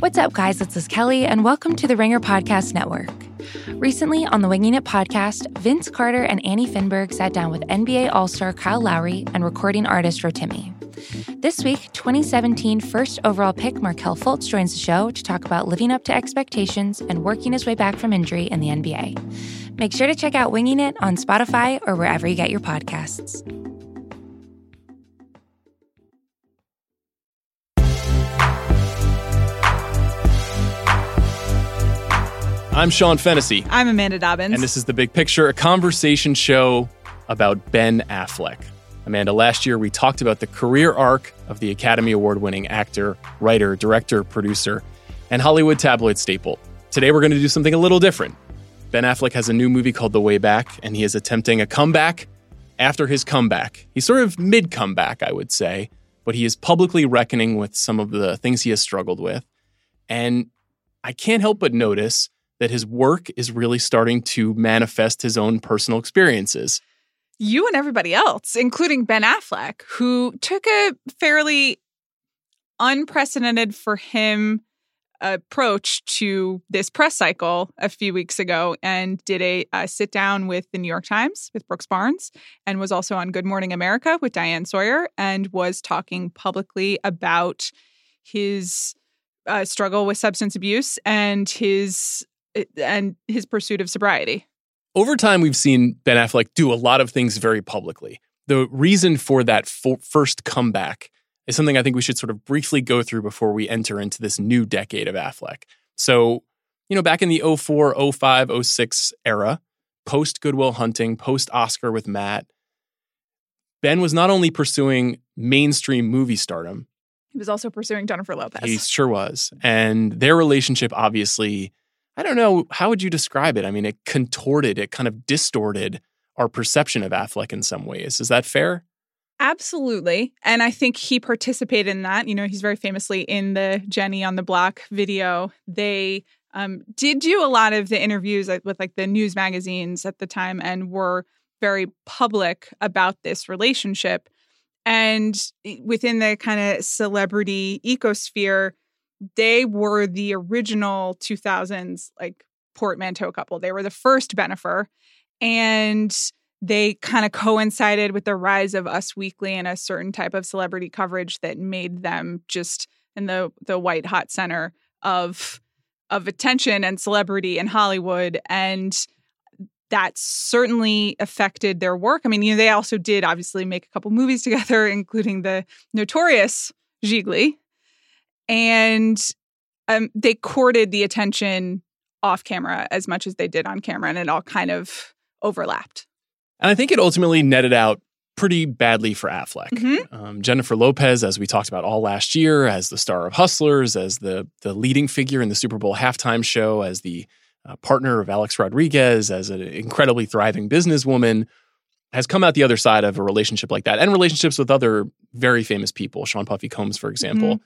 What's up, guys? It's Liz Kelly, and welcome to the Ringer Podcast Network. Recently, on the Winging It podcast, Vince Carter and Annie Finberg sat down with NBA All Star Kyle Lowry and recording artist Rotimi. This week, 2017 first overall pick Markelle Fultz joins the show to talk about living up to expectations and working his way back from injury in the NBA. Make sure to check out Winging It on Spotify or wherever you get your podcasts. I'm Sean Fennessey. I'm Amanda Dobbins. And this is The Big Picture, a conversation show about Ben Affleck. Amanda, last year we talked about the career arc of the Academy Award winning actor, writer, director, producer, and Hollywood tabloid staple. Today we're going to do something a little different. Ben Affleck has a new movie called The Way Back, and he is attempting a comeback after his comeback. He's sort of mid comeback, I would say, but he is publicly reckoning with some of the things he has struggled with. And I can't help but notice that his work is really starting to manifest his own personal experiences. You and everybody else, including Ben Affleck, who took a fairly unprecedented for him approach to this press cycle a few weeks ago and did a, a, sit down with the New York Times with Brooks Barnes and was also on Good Morning America with Diane Sawyer and was talking publicly about his uh, struggle with substance abuse and his and his pursuit of sobriety. Over time, we've seen Ben Affleck do a lot of things very publicly. The reason for that first comeback is something I think we should sort of briefly go through before we enter into this new decade of Affleck. So, you know, back in the 04, 05, 06 era, post Goodwill Hunting, post Oscar with Matt, Ben was not only pursuing mainstream movie stardom, he was also pursuing Jennifer Lopez. He sure was. And their relationship obviously I don't know, how would you describe it? I mean, it contorted, it kind of distorted our perception of Affleck in some ways. Is that fair? Absolutely. And I think he participated in that. You know, he's very famously in the Jenny on the Block video. They um, did do a lot of the interviews with like the news magazines at the time and were very public about this relationship. And within the kind of celebrity ecosphere, they were the original 2000s like portmanteau couple. They were the first Bennifer. And they kind of coincided with the rise of Us Weekly and a certain type of celebrity coverage that made them just in the the white hot center of of attention and celebrity in Hollywood and that certainly affected their work. I mean, you know, they also did obviously make a couple movies together, including the notorious Gigli, and um, they courted the attention off camera as much as they did on camera, and it all kind of overlapped. And I think it ultimately netted out pretty badly for Affleck. Mm-hmm. Um, Jennifer Lopez, as we talked about all last year, as the star of Hustlers, as the the leading figure in the Super Bowl halftime show, as the uh, partner of Alex Rodriguez, as an incredibly thriving businesswoman, has come out the other side of a relationship like that, and relationships with other very famous people, Sean Puffy Combs, for example. Mm-hmm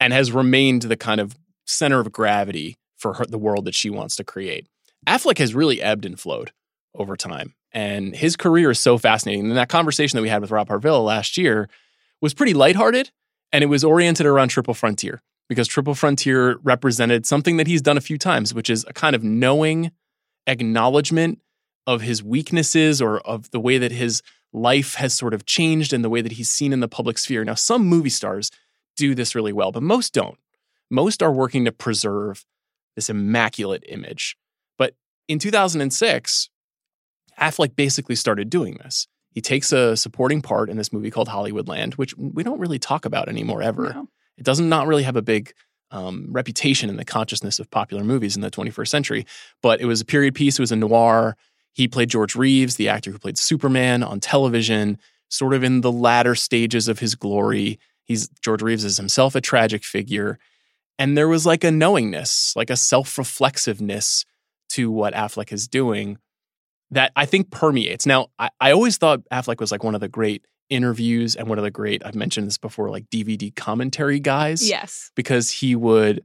and has remained the kind of center of gravity for her, the world that she wants to create. Affleck has really ebbed and flowed over time. And his career is so fascinating. And that conversation that we had with Rob Harvilla last year was pretty lighthearted and it was oriented around Triple Frontier because Triple Frontier represented something that he's done a few times, which is a kind of knowing acknowledgement of his weaknesses or of the way that his life has sort of changed and the way that he's seen in the public sphere. Now, some movie stars do this really well, but most don't. Most are working to preserve this immaculate image. But in 2006, Affleck basically started doing this. He takes a supporting part in this movie called Hollywoodland, which we don't really talk about anymore ever. No. It does not really have a big um, reputation in the consciousness of popular movies in the 21st century, but it was a period piece. It was a noir. He played George Reeves, the actor who played Superman on television, sort of in the latter stages of his glory. He's George Reeves is himself a tragic figure. And there was like a knowingness, like a self reflexiveness to what Affleck is doing that I think permeates. Now, I, I always thought Affleck was like one of the great interviews and one of the great, I've mentioned this before, like DVD commentary guys. Yes. Because he would,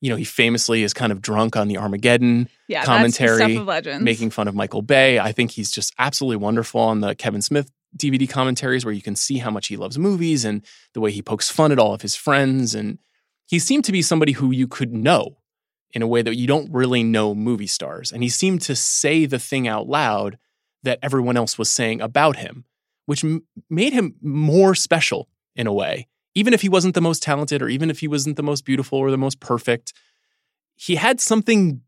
you know, he famously is kind of drunk on the Armageddon yeah, commentary, making fun of Michael Bay. I think he's just absolutely wonderful on the Kevin Smith DVD commentaries where you can see how much he loves movies and the way he pokes fun at all of his friends. And he seemed to be somebody who you could know in a way that you don't really know movie stars. And he seemed to say the thing out loud that everyone else was saying about him, which m- made him more special in a way. Even if he wasn't the most talented or even if he wasn't the most beautiful or the most perfect, he had something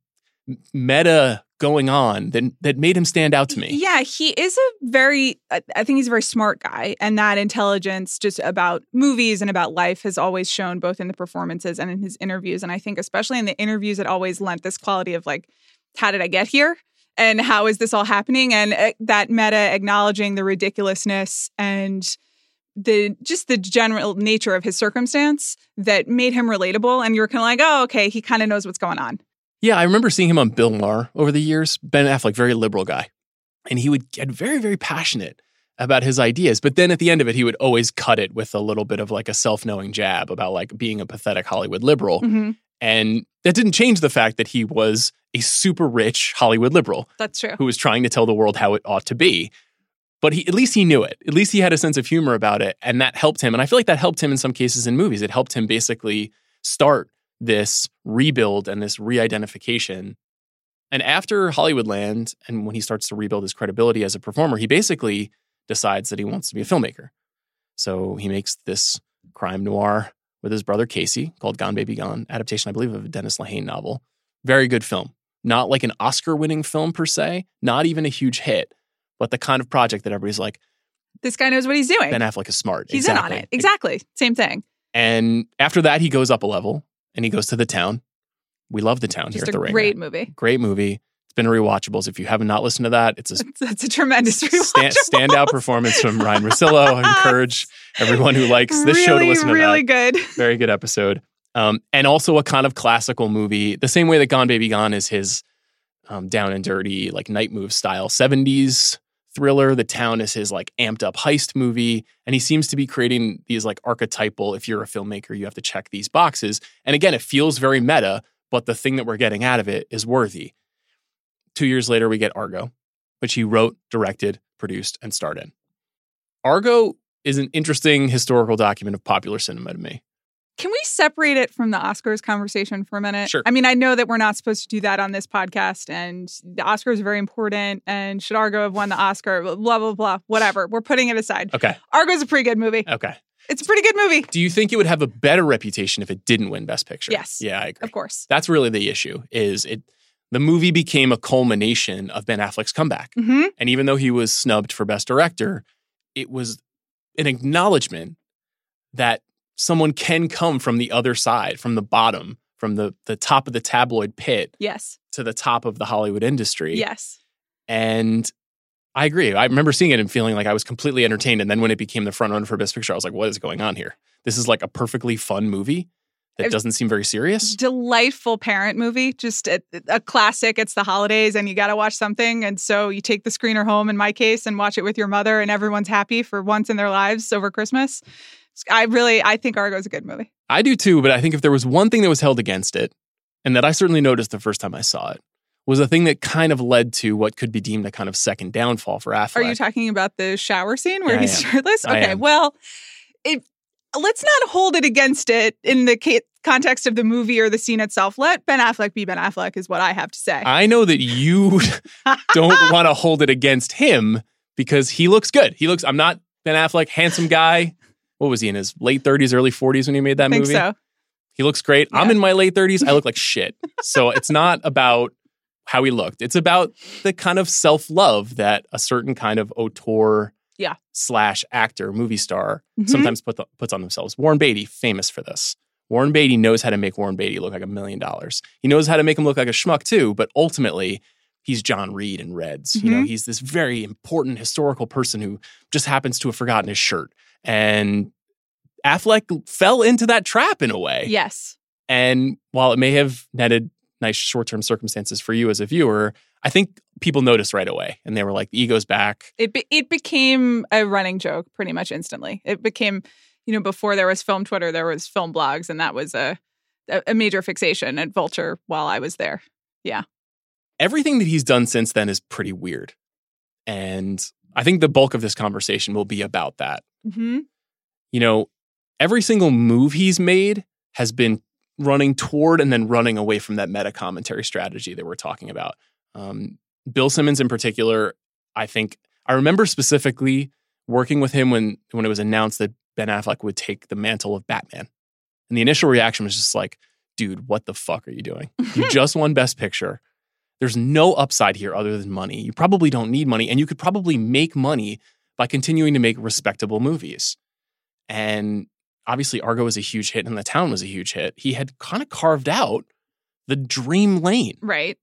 meta going on that that made him stand out to me. Yeah, he is a very I think he's a very smart guy and that intelligence just about movies and about life has always shown both in the performances and in his interviews and I think especially in the interviews it always lent this quality of like how did I get here? And how is this all happening? And uh, that meta acknowledging the ridiculousness and the just the general nature of his circumstance that made him relatable and you're kind of like oh okay he kind of knows what's going on yeah, I remember seeing him on Bill Maher over the years. Ben Affleck, very liberal guy. And he would get very, very passionate about his ideas. But then at the end of it, he would always cut it with a little bit of like a self knowing jab about like being a pathetic Hollywood liberal. mm-hmm. And that didn't change the fact that he was a super rich Hollywood liberal that's true who was trying to tell the world how it ought to be. But he, at least he knew it. At least he had a sense of humor about it. And that helped him. And I feel like that helped him in some cases in movies. It helped him basically start this rebuild and this re identification. And after Hollywoodland, and when he starts to rebuild his credibility as a performer, he basically decides that he wants to be a filmmaker. So he makes this crime noir with his brother Casey called Gone Baby Gone, adaptation, I believe, of a Dennis Lehane novel. Very good film. Not like an Oscar winning film per se, not even a huge hit, but the kind of project that everybody's like, this guy knows what he's doing Ben Affleck is smart. he's exactly. in on it exactly same thing And after that, he goes up a level and he goes to the town. We love the town just here at the Ringer. great movie Great movie. It's been rewatchables. If you have not listened to that, it's a that's a tremendous stand, standout performance from Ryan Russillo. I encourage everyone who likes this really, show to listen to really that. good Very good episode. Um, and also a kind of classical movie, the same way that Gone Baby Gone is his um, down and dirty, like night move style 70s thriller. The town is his like amped up heist movie. And he seems to be creating these like archetypal, if you're a filmmaker, you have to check these boxes. And again, it feels very meta, but the thing that we're getting out of it is worthy. Two years later, we get Argo, which he wrote, directed, produced, and starred in. Argo is an interesting historical document of popular cinema to me. Can we separate it from the Oscars conversation for a minute? Sure. I mean, I know that we're not supposed to do that on this podcast, and the Oscars are very important. And should Argo have won the Oscar? Blah blah blah. Whatever. We're putting it aside. Okay. Argo's a pretty good movie. Okay. It's a pretty good movie, Do you think it would have a better reputation if it didn't win Best Picture? Yes. Yeah, I agree. of course. That's really the issue. Is it the movie became a culmination of Ben Affleck's comeback. hmm And even though he was snubbed for Best Director, it was an acknowledgement that someone can come from the other side, from the bottom, from the, the top of the tabloid pit Yes. to the top of the Hollywood industry. Yes. And I agree. I remember seeing it and feeling like I was completely entertained. And then when it became the front runner for Best Picture, I was like, what is going on here? This is like a perfectly fun movie that doesn't seem very serious. Delightful parent movie, just a, a classic. It's the holidays, and you got to watch something, and so you take the screener home. In my case, and watch it with your mother, and everyone's happy for once in their lives over Christmas. I really, I think Argo's a good movie. I do too, but I think if there was one thing that was held against it, and that I certainly noticed the first time I saw it, was a thing that kind of led to what could be deemed a kind of second downfall for Affleck. Are you talking about the shower scene where Yeah, he's shirtless? Okay, well, it, let's not hold it against it in the context of the movie or the scene itself. Let Ben Affleck be Ben Affleck, is what I have to say. I know that you don't want to hold it against him because he looks good. He looks, I'm not Ben Affleck, handsome guy. What was he in his late 30s, early 40s when he made that I think movie? so. He looks great. I'm in my late 30s. I look like shit. So it's not about how he looked. It's about the kind of self love that a certain kind of auteur Yeah. slash actor, movie star Mhm. sometimes put puts on themselves. Warren Beatty, famous for this. Warren Beatty knows how to make Warren Beatty look like a million dollars. He knows how to make him look like a schmuck too, but ultimately, he's John Reed in Reds. You know, Mhm. he's this very important historical person who just happens to have forgotten his shirt. And Affleck fell into that trap in a way. Yes. And while it may have netted nice short term circumstances for you as a viewer, I think people noticed right away and they were like, the ego's back. It be- it became a running joke pretty much instantly. It became, you know, before there was film Twitter, there was film blogs, and that was a a major fixation at Vulture while I was there. Everything that he's done since then is pretty weird. And I think the bulk of this conversation will be about that. Mm-hmm. You know, every single move he's made has been running toward and then running away from that meta commentary strategy that we're talking about. Um, Bill Simmons, in particular, I think I remember specifically working with him when when it was announced that Ben Affleck would take the mantle of Batman, and the initial reaction was just like, "Dude, what the fuck are you doing? You just won Best Picture." There's no upside here other than money. You probably don't need money, and you could probably make money by continuing to make respectable movies. And obviously, Argo was a huge hit, and The Town was a huge hit. He had kind of carved out the dream lane. Right.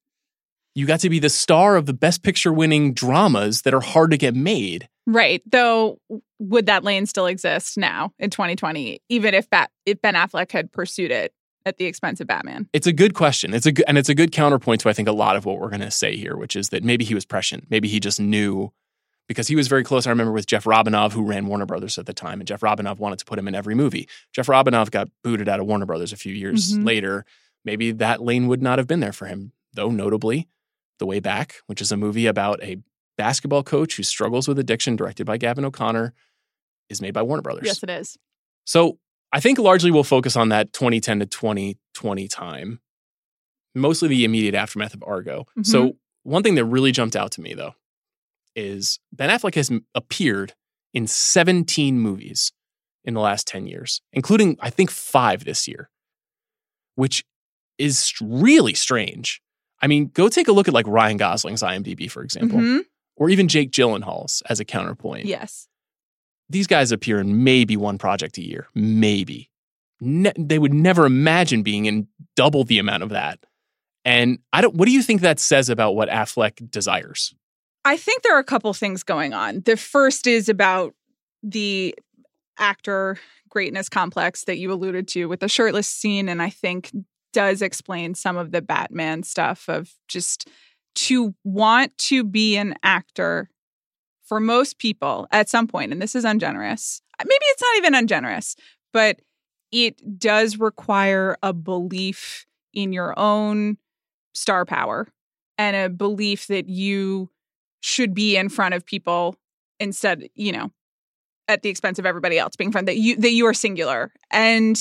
You got to be the star of the best picture winning dramas that are hard to get made. Right. Though, would that lane still exist now in 2020, even if, Bat- if Ben Affleck had pursued it at the expense of Batman? It's a good question. It's a good, and it's a good counterpoint to I think a lot of what we're going to say here, which is that maybe he was prescient. Maybe he just knew because he was very close. I remember with Jeff Robinov, who ran Warner Brothers at the time, and Jeff Robinov wanted to put him in every movie. Jeff Robinov got booted out of Warner Brothers a few years Mhm. later. Maybe that lane would not have been there for him, though. Notably, The Way Back, which is a movie about a basketball coach who struggles with addiction, directed by Gavin O'Connor, is made by Warner Brothers. Yes, it is. So I think largely we'll focus on that 2010 to 2020 time, mostly the immediate aftermath of Argo. Mhm. So one thing that really jumped out to me though is Ben Affleck has appeared in 17 movies in the last 10 years, including I think five this year, which is really strange. I mean, go take a look at like Ryan Gosling's IMDb, for example, Mhm. or even Jake Gyllenhaal's as a counterpoint Yes. These guys appear in maybe one project a year, maybe. Ne- they would never imagine being in double the amount of that. And I don't. What do you think that says about what Affleck desires? I think there are a couple things going on. The first is about the actor greatness complex that you alluded to with the shirtless scene, and I think does explain some of the Batman stuff of just to want to be an actor for most people at some point, and this is ungenerous. Uh, maybe it's not even ungenerous, but it does require a belief in your own star power and a belief that you should be in front of people instead, you know, at the expense of everybody else being front that you that you are singular. And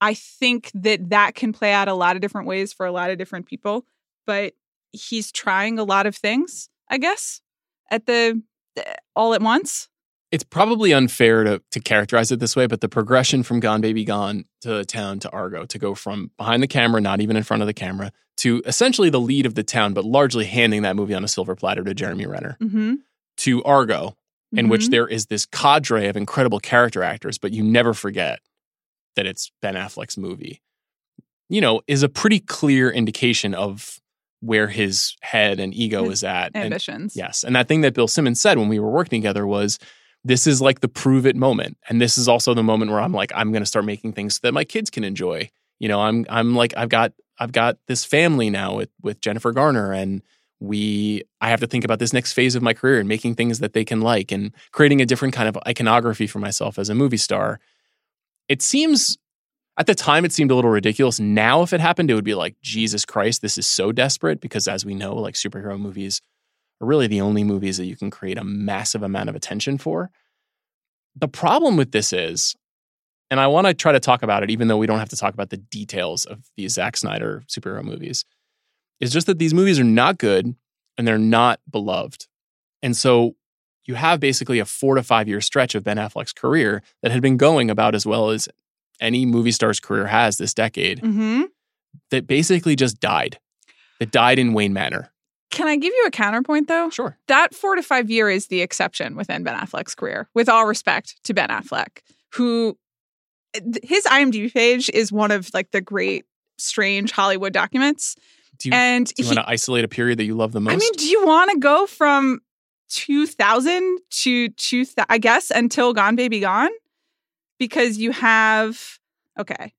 I think that that can play out a lot of different ways for a lot of different people, but he's trying a lot of things, I guess, at the all at once. It's probably unfair to to characterize it this way, but the progression from Gone Baby Gone to Town to Argo to go from behind the camera, not even in front of the camera, to essentially the lead of the town, but largely handing that movie on a silver platter to Jeremy Renner, Mm-hmm. to Argo, in which there is this cadre of incredible character actors, but you never forget that it's Ben Affleck's movie, you know, is a pretty clear indication of where his head and ego His is at. And- ambitions. yes. And that thing that Bill Simmons said when we were working together was this is like the prove it moment. And this is also the moment where I'm like, I'm gonna start making things so that my kids can enjoy. You know, I'm I'm like, I've got I've got this family now with with Jennifer Garner and we I have to think about this next phase of my career and making things that they can like and creating a different kind of iconography for myself as a movie star. It seems at the time it seemed a little ridiculous. Now if it happened, it would be like, Jesus Christ, this is so desperate because as we know, like superhero movies are really the only movies that you can create a massive amount of attention for. The problem with this is, and I want to try to talk about it, even though we don't have to talk about the details of these Zack Snyder superhero movies, is just that these movies are not good and they're not beloved. And so you have basically a four to five year stretch of Ben Affleck's career that had been going about as well as any movie star's career has this decade Mm-hmm. that basically just died. That died in Wayne Manor. Can I give you a counterpoint though? Sure. that four to five year is the exception within Ben Affleck's career, with all respect to Ben Affleck, who his IMDb page is one of like the great strange Hollywood documents. Do you, and do you want to isolate a period that you love the most? I mean, do you want to go from 2000 to 2000, I guess, until Gone Baby Gone? Because you have, okay.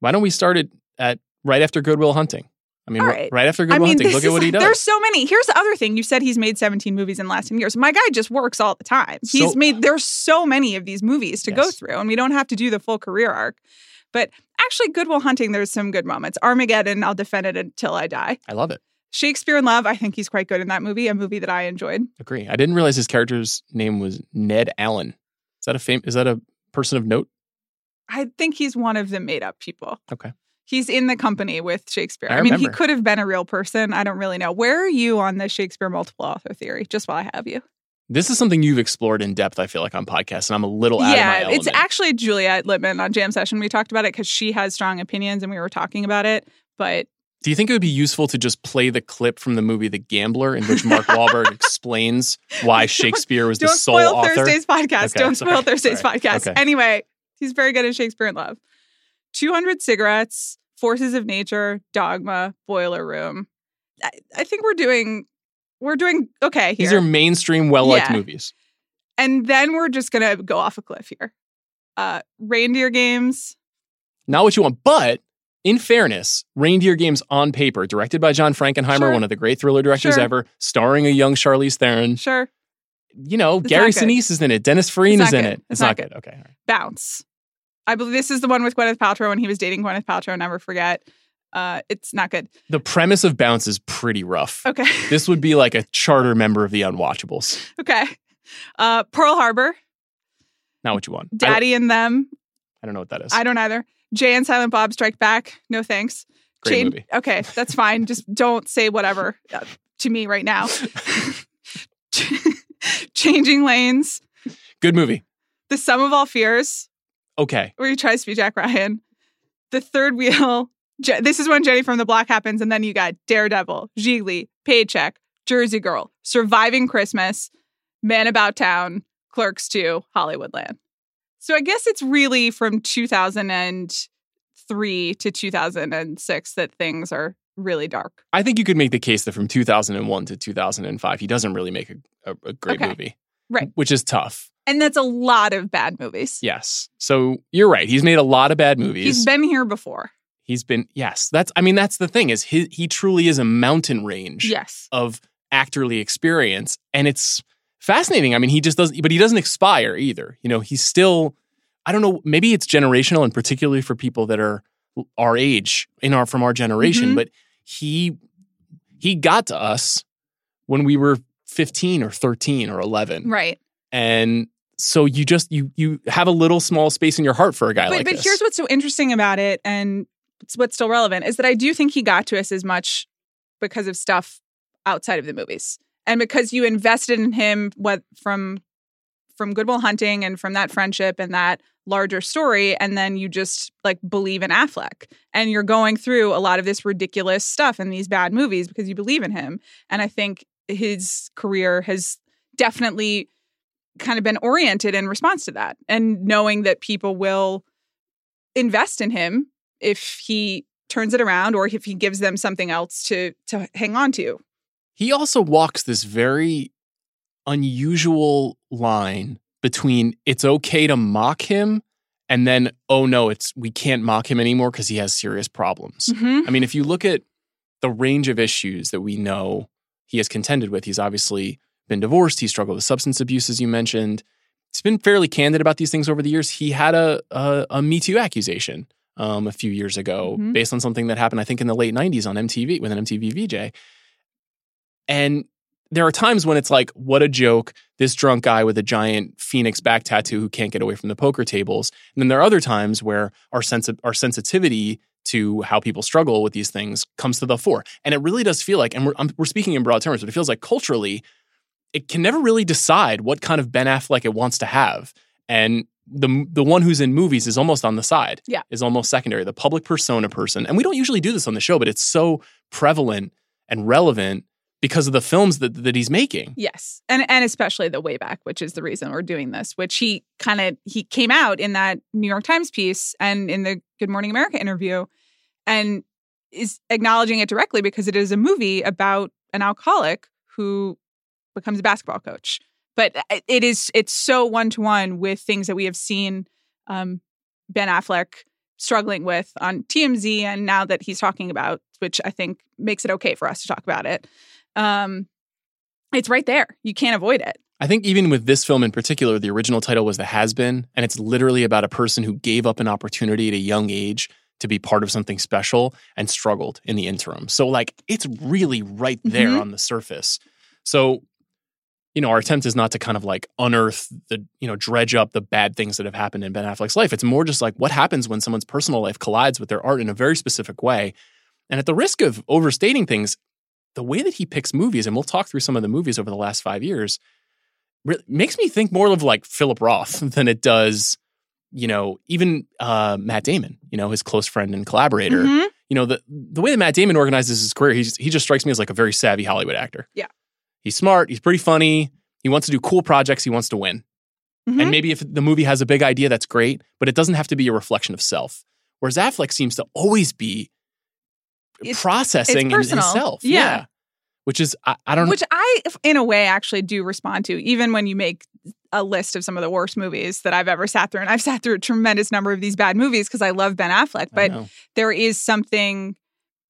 Why don't we start it at right after Goodwill Hunting? I mean, right. right after I Goodwill mean, Hunting, look at what he does. There's so many. Here's the other thing. You said he's made 17 movies in the last 10 years. My guy just works all the time. He's So- made, there's so many of these movies to go through, and we don't have to do the full career arc. But actually, Goodwill Hunting, there's some good moments. Armageddon, I'll defend it until I die. I love it. Shakespeare in Love, I think he's quite good in that movie, a movie that I enjoyed. Agree. I didn't realize his character's name was Ned Allen. Is that a fame? Is that a person of note? I think he's one of the made up people. Okay. He's in the company with Shakespeare. I I, mean, he could have been a real person. I don't really know. Where are you on the Shakespeare multiple author theory? Just while I have you. This is something you've explored in depth, I feel like, on podcasts, and I'm a little out of yeah, it's actually Juliet Litman on Jam Session. We talked about it because she has strong opinions and we were talking about it. But Do you think it would be useful to just play the clip from the movie The Gambler in which Mark Wahlberg explains why Shakespeare was the don't sole spoil author? Thursday's podcast. Okay, don't sorry. spoil Thursday's Sorry. podcast. Okay. Anyway, he's very good at Shakespeare in Love. 200 cigarettes, Forces of Nature, Dogma, Boiler Room. I, I think we're doing we're doing okay here. These are mainstream, well liked Yeah. movies. and then we're just gonna go off a cliff here. Uh reindeer games. Not what you want, but in fairness, Reindeer Games on paper, directed by John Frankenheimer, Sure. one of the great thriller directors Sure. ever, starring a young Charlize Theron. Sure. You know, It's Gary. Sinise is in it. Dennis Farina is in good. it. It's, It's not not good. Okay. all right. Bounce. I believe this is the one with Gwyneth Paltrow when he was dating Gwyneth Paltrow, never forget. Uh it's not good. The premise of Bounce is pretty rough. Okay. This would be like a charter member of the Unwatchables. okay. Uh Pearl Harbor, Not what you want. Daddy and Them. I don't know what that is. I don't either. Jay and Silent Bob Strike Back. No thanks. Great Chan- movie. Okay, that's fine. Just don't say whatever uh, to me right now. Changing Lanes. Good movie. The Sum of All Fears, Okay. where he tries to be Jack Ryan. The Third Wheel. Je- this is when Jenny from the Block happens, and then you got Daredevil, Gigli, Paycheck, Jersey Girl, Surviving Christmas, Man About Town, Clerks 2, Hollywoodland. So I guess it's really from 2003 to 2006 that things are really dark. I think you could make the case that from 2001 to 2005, he doesn't really make a, a, a great Okay. movie. Right. Which is tough. And that's a lot of bad movies. Yes. So you're right. He's made a lot of bad movies. He's been here before. He's been yes. That's I mean that's the thing is he he truly is a mountain range Yes. of actorly experience and it's fascinating. I mean he just doesn't but he doesn't expire either. You know, he's still I don't know, maybe it's generational and particularly for people that are our age in our from our generation, Mhm. but he he got to us when we were 15 or 13 or 11. Right. And so you just you you have a little small space in your heart for a guy but like but this. here's what's so interesting about it and it's what's still relevant is that I do think he got to us as much because of stuff outside of the movies and because you invested in him what from from Goodwill Hunting and from that friendship and that larger story and then you just like believe in Affleck. And you're going through a lot of this ridiculous stuff in these bad movies because you believe in him. And I think his career has definitely kind of been oriented in response to that. And knowing that people will invest in him if he turns it around or if he gives them something else to to hang on to. He also walks this very unusual line between it's okay to mock him and then oh no it's we can't mock him anymore because he has serious problems. Mhm. I mean if you look at the range of issues that we know he has contended with, he's obviously been divorced, he struggled with substance abuse as you mentioned. He's been fairly candid about these things over the years. He had a a, a Me Too accusation um, a few years ago Mhm. based on something that happened I think in the late 90s on MTV with an MTV VJ. And there are times when it's like, what a joke, this drunk guy with a giant phoenix back tattoo who can't get away from the poker tables. And then there are other times where our sense of, our sensitivity to how people struggle with these things comes to the fore. And it really does feel like, and we're, I'm, we're speaking in broad terms, but it feels like culturally, it can never really decide what kind of Ben Affleck it wants to have. And the the one who's in movies is almost on the side. Yeah. Is almost secondary. The public persona person. And we don't usually do this on the show, but it's so prevalent and relevant because of the films that, that he's making. Yes. And and especially the way back, which is the reason we're doing this, which he kind of he came out in that New York Times piece and in the Good Morning America interview and is acknowledging it directly because it is a movie about an alcoholic who becomes a basketball coach. But it is it's so one to one with things that we have seen um, Ben Affleck struggling with on TMZ and now that he's talking about, which I think makes it okay for us to talk about it. Um, it's right there. You can't avoid it. I think even with this film in particular, the original title was The Has Been, and it's literally about a person who gave up an opportunity at a young age to be part of something special and struggled in the interim. So, like, it's really right there Mhm. on the surface. So, you know, our attempt is not to kind of like unearth the, you know, dredge up the bad things that have happened in Ben Affleck's life. It's more just like what happens when someone's personal life collides with their art in a very specific way. And at the risk of overstating things, the way that he picks movies, and we'll talk through some of the movies over the last five years, re- makes me think more of like Philip Roth than it does, you know, even uh, Matt Damon, you know, his close friend and collaborator. Mhm. You know, the the way that Matt Damon organizes his career, he's, he just strikes me as like a very savvy Hollywood actor. Yeah. He's smart. He's pretty funny. He wants to do cool projects. He wants to win. Mhm. And maybe if the movie has a big idea, that's great, but it doesn't have to be a reflection of self. Whereas Affleck seems to always be It's- processing it's in himself. Yeah. Which is, I, I don't know. Which I, in a way, actually do respond to, even when you make a list of some of the worst movies that I've ever sat through. And I've sat through a tremendous number of these bad movies because I love Ben Affleck. But there is something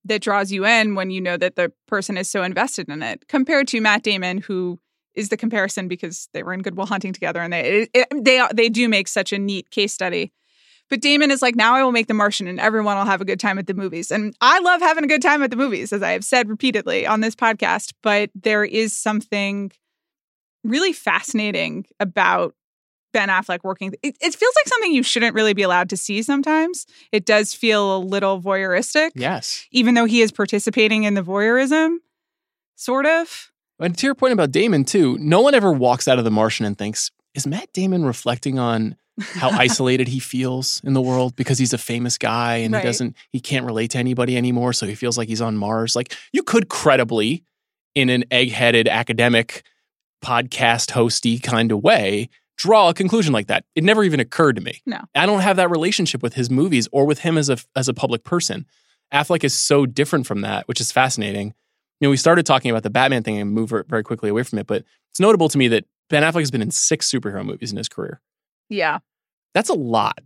that draws you in when you know that the person is so invested in it compared to Matt Damon, who is the comparison because they were in Goodwill Hunting together and they it, it- they they do make such a neat case study. But Damon is like, now I will make The Martian and everyone will have a good time at the movies. And I love having a good time at the movies, as I have said repeatedly on this podcast. But there is something really fascinating about Ben Affleck working. It, it feels like something you shouldn't really be allowed to see sometimes. It does feel a little voyeuristic, yes. even though he is participating in the voyeurism, sort of. And to your point about Damon, too, no one ever walks out of The Martian and thinks, is Matt Damon reflecting on how isolated he feels in the world because he's a famous guy and Right. he doesn't, he can't relate to anybody anymore. So he feels like he's on Mars. Like you could credibly, in an egg headed academic podcast hosty kind of way, draw a conclusion like that. It never even occurred to me. No. I don't have that relationship with his movies or with him as a as a public person. Affleck is so different from that, which is fascinating. You know, we started talking about the Batman thing and move very quickly away from it, but it's notable to me that Ben Affleck has been in six superhero movies in his career. Yeah, That's a lot.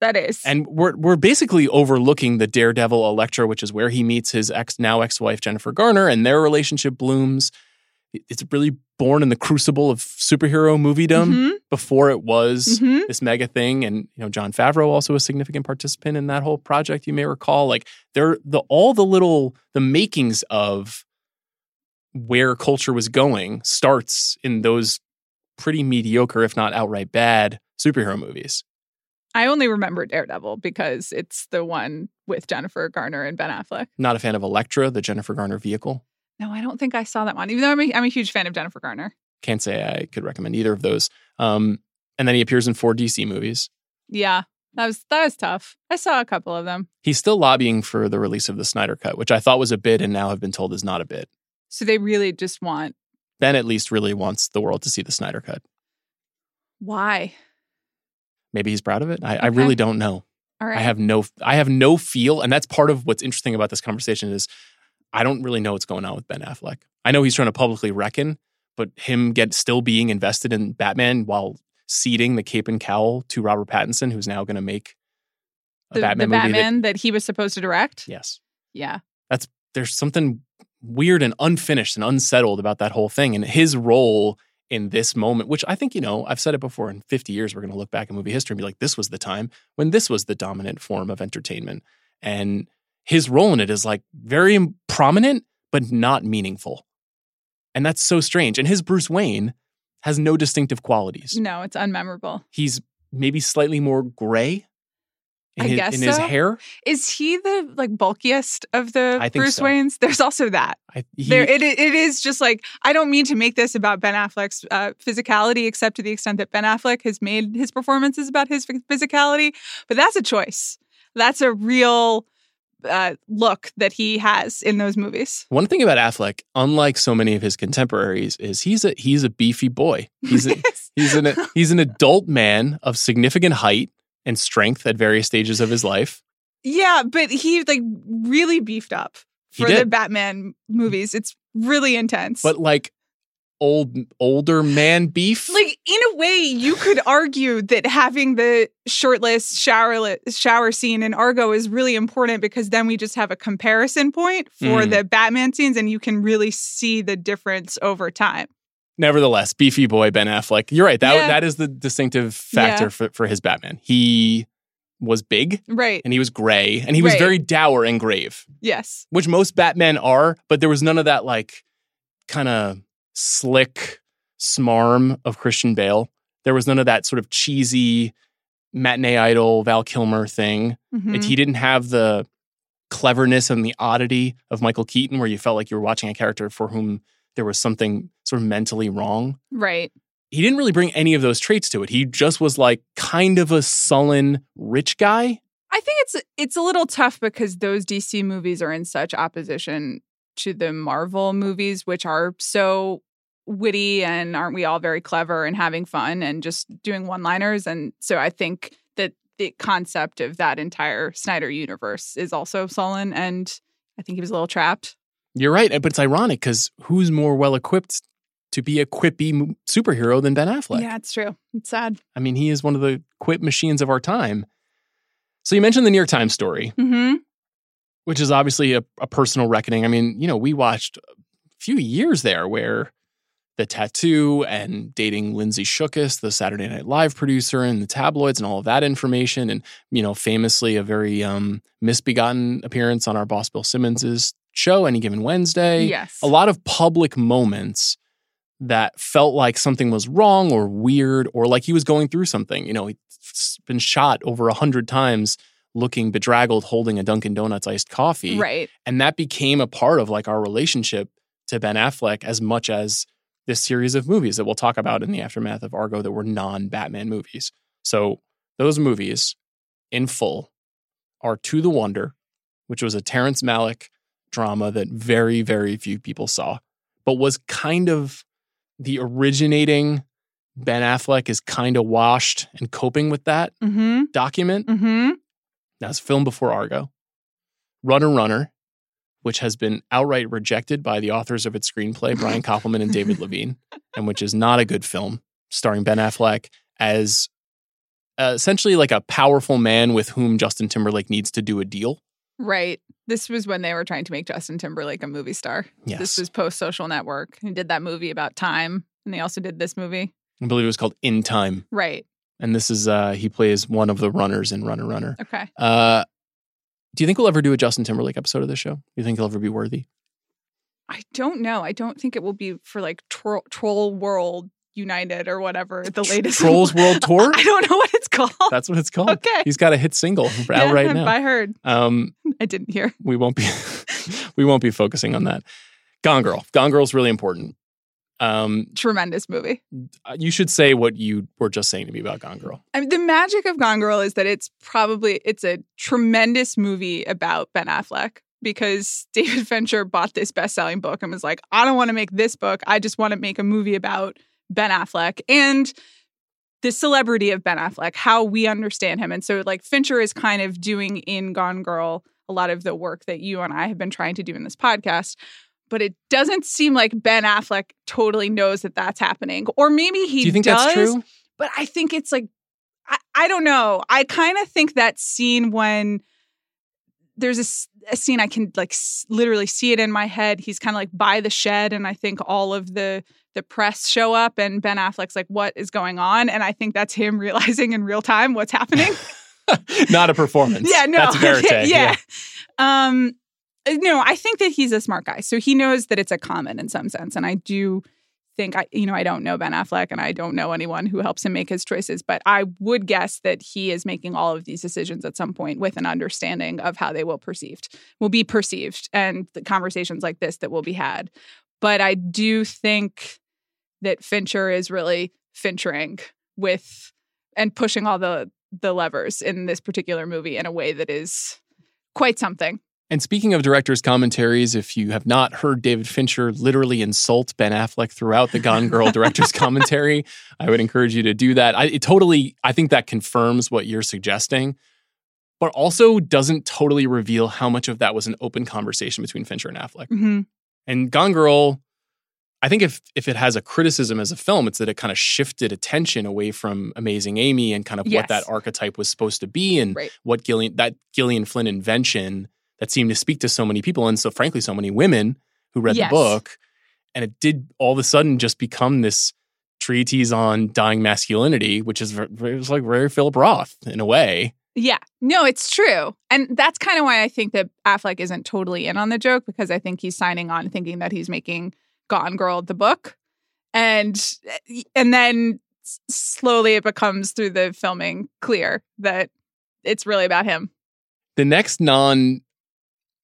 that is. And we're we're basically overlooking the Daredevil Elektra, which is where he meets his ex now ex-wife Jennifer Garner and their relationship blooms. It's really born in the crucible of superhero moviedom Mhm, before it was mhm. this mega thing and you know Jon Favreau also a significant participant in that whole project you may recall like they're the all the little the makings of where culture was going starts in those pretty mediocre if not outright bad superhero movies I only remember Daredevil because it's the one with Jennifer Garner and Ben Affleck. not a fan of Elektra the Jennifer Garner vehicle No, I don't think I saw that one, even though I'm a, I'm a huge fan of Jennifer Garner. can't say I could recommend either of those um and then he appears in four DC movies Yeah, that was that was tough. I saw a couple of them. he's still lobbying for the release of the Snyder cut which I thought was a bid and now have been told is not a bid So they really just want Ben at least really wants the world to see the Snyder cut why? Maybe he's proud of it I, I really don't know All right. i have no i have no feel and that's part of what's interesting about this conversation is i don't really know what's going on with ben affleck i know he's trying to publicly reckon but him get still being invested in batman while ceding the cape and cowl to robert pattinson who's now going to make a the, batman the movie that- Batman that, he was supposed to direct. yes Yeah. That's there's something weird and unfinished and unsettled about that whole thing and his role in this moment which i think you know i've said it before in 50 years we're going to look back in movie history and be like this was the time when this was the dominant form of entertainment. And his role in it is like very prominent but not meaningful. And that's so strange. And his bruce wayne has no distinctive qualities. No, it's unmemorable. he's maybe slightly more gray in, I his, guess in his so. hair Is he the like bulkiest of the I think Bruce so. Waynes? There's also that. I, he, there, it, it is just like I don't mean to make this about Ben Affleck's uh, physicality, except to the extent that Ben Affleck has made his performances about his physicality. But that's a choice. That's a real uh, look that he has in those movies. One thing about Affleck, unlike so many of his contemporaries, is he's a he's a beefy boy. He's a, he's an he's an adult man of significant height and strength at various stages of his life. yeah, but he like really beefed up for the. Batman movies. It's really intense. But like old older man beef. like in a way you could argue that having the shirtless shower shower scene in argo is really important because then we just have a comparison point for Mm. the batman scenes and you can really see the difference over time Nevertheless, beefy boy Ben Affleck. Like you're right. That Yeah. that is the distinctive factor Yeah. for, for his Batman. He was big right and he was gray and he was Right. very dour and grave, yes which most Batmen are, but there was none of that like kind of slick smarm of Christian Bale. There was none of that sort of cheesy matinee idol Val Kilmer thing. Mhm. It, he didn't have the cleverness and the oddity of Michael Keaton, where you felt like you were watching a character for whom there was something sort of mentally wrong. right. He didn't really bring any of those traits to it. He just was like kind of a sullen rich guy. I think it's it's a little tough because those DC movies are in such opposition to the Marvel movies, which are so witty and aren't we all very clever and having fun and just doing one-liners. And so I think that the concept of that entire Snyder universe is also sullen, and I think he was a little trapped. You're right, but it's ironic because who's more well equipped to be a quippy superhero than Ben Affleck? yeah, it's true. It's sad. I mean, he is one of the quip machines of our time. So you mentioned the New York Times story, hmm which is obviously a, a personal reckoning. I mean, you know, we watched a few years there where the tattoo and dating Lindsay Shookus, the Saturday Night Live producer, and the tabloids and all of that information, and you know, famously a very um, misbegotten appearance on our boss Bill Simmons's show, Any Given Wednesday. Yes. a lot of public moments that felt like something was wrong or weird or like he was going through something. You know, he's been shot over a hundred times looking bedraggled holding a Dunkin' Donuts iced coffee. Right. And that became a part of like our relationship to Ben Affleck as much as this series of movies that we'll talk about in the aftermath of Argo that were non Batman movies. So those movies in full are To the Wonder, which was a Terrence Malick drama that very, very few people saw, but was kind of the originating Ben Affleck is kind of washed and coping with that Mm-hmm. document. Mm-hmm. That's filmed before Argo. Runner Runner, which has been outright rejected by the authors of its screenplay, Brian Koppelman and David Levien, and which is not a good film, starring Ben Affleck as uh, essentially like a powerful man with whom Justin Timberlake needs to do a deal. Right. This was when they were trying to make Justin Timberlake a movie star. Yes. This was post Social Network. He did that movie about time, and they also did this movie. I believe it was called In Time. Right. And this is, uh, he plays one of the runners in Runner Runner. Okay. Uh, do you think we'll ever do a Justin Timberlake episode of this show? Do you think he'll ever be worthy? I don't know. I don't think it will be for like Tro- Troll World United or whatever the latest Trolls World Tour? I don't know what it's called. That's what it's called. Okay. He's got a hit single out Yeah, right now. I heard. Um, I didn't hear. we won't be we won't be focusing on that. Gone Girl. Gone Girl's really important. Um, Tremendous movie. you should say what you were just saying to me about Gone Girl. I mean, the magic of Gone Girl is that it's probably it's a tremendous movie about Ben Affleck because David Fincher bought this best-selling book and was like, "I don't want to make this book. I just want to make a movie about Ben Affleck and the celebrity of Ben Affleck, how we understand him." And so, like Fincher is kind of doing in Gone Girl a lot of the work that you and I have been trying to do in this podcast. But it doesn't seem like Ben Affleck totally knows that that's happening, or maybe he Do you think does that's true? but I think it's like I, I don't know. I kind of think that scene when there's a scene I can like s- literally see it in my head. He's kind of like by the shed, and I think all of the the press show up, and Ben Affleck's like, "What is going on?" And I think that's him realizing in real time what's happening. Not a performance. yeah, no, That's verite. yeah. Um, no, I think that he's a smart guy, so he knows that it's a common in some sense, and I do think I, you know, I don't know Ben Affleck, and I don't know anyone who helps him make his choices, but I would guess that he is making all of these decisions at some point with an understanding of how they will perceived, will be perceived, and the conversations like this that will be had. But I do think that Fincher is really finchering with and pushing all the the levers in this particular movie in a way that is quite something. And speaking of directors' commentaries, if you have not heard David Fincher literally insult Ben Affleck throughout the Gone Girl director's commentary, I would encourage you to do that. I it totally, I think that confirms what you're suggesting, but also doesn't totally reveal how much of that was an open conversation between Fincher and Affleck. Mm-hmm. And Gone Girl, I think if if it has a criticism as a film, it's that it kind of shifted attention away from Amazing Amy and kind of Yes. what that archetype was supposed to be and Right. what Gillian that Gillian Flynn invention that seemed to speak to so many people and so frankly so many women who read Yes. the book. And it did all of a sudden just become this treatise on dying masculinity, which is it was like very Philip Roth in a way. Yeah. No, it's true. And that's kind of why I think that Affleck isn't totally in on the joke because I think he's signing on thinking that he's making Gone Girl the book. and and then slowly it becomes through the filming clear that it's really about him. The next non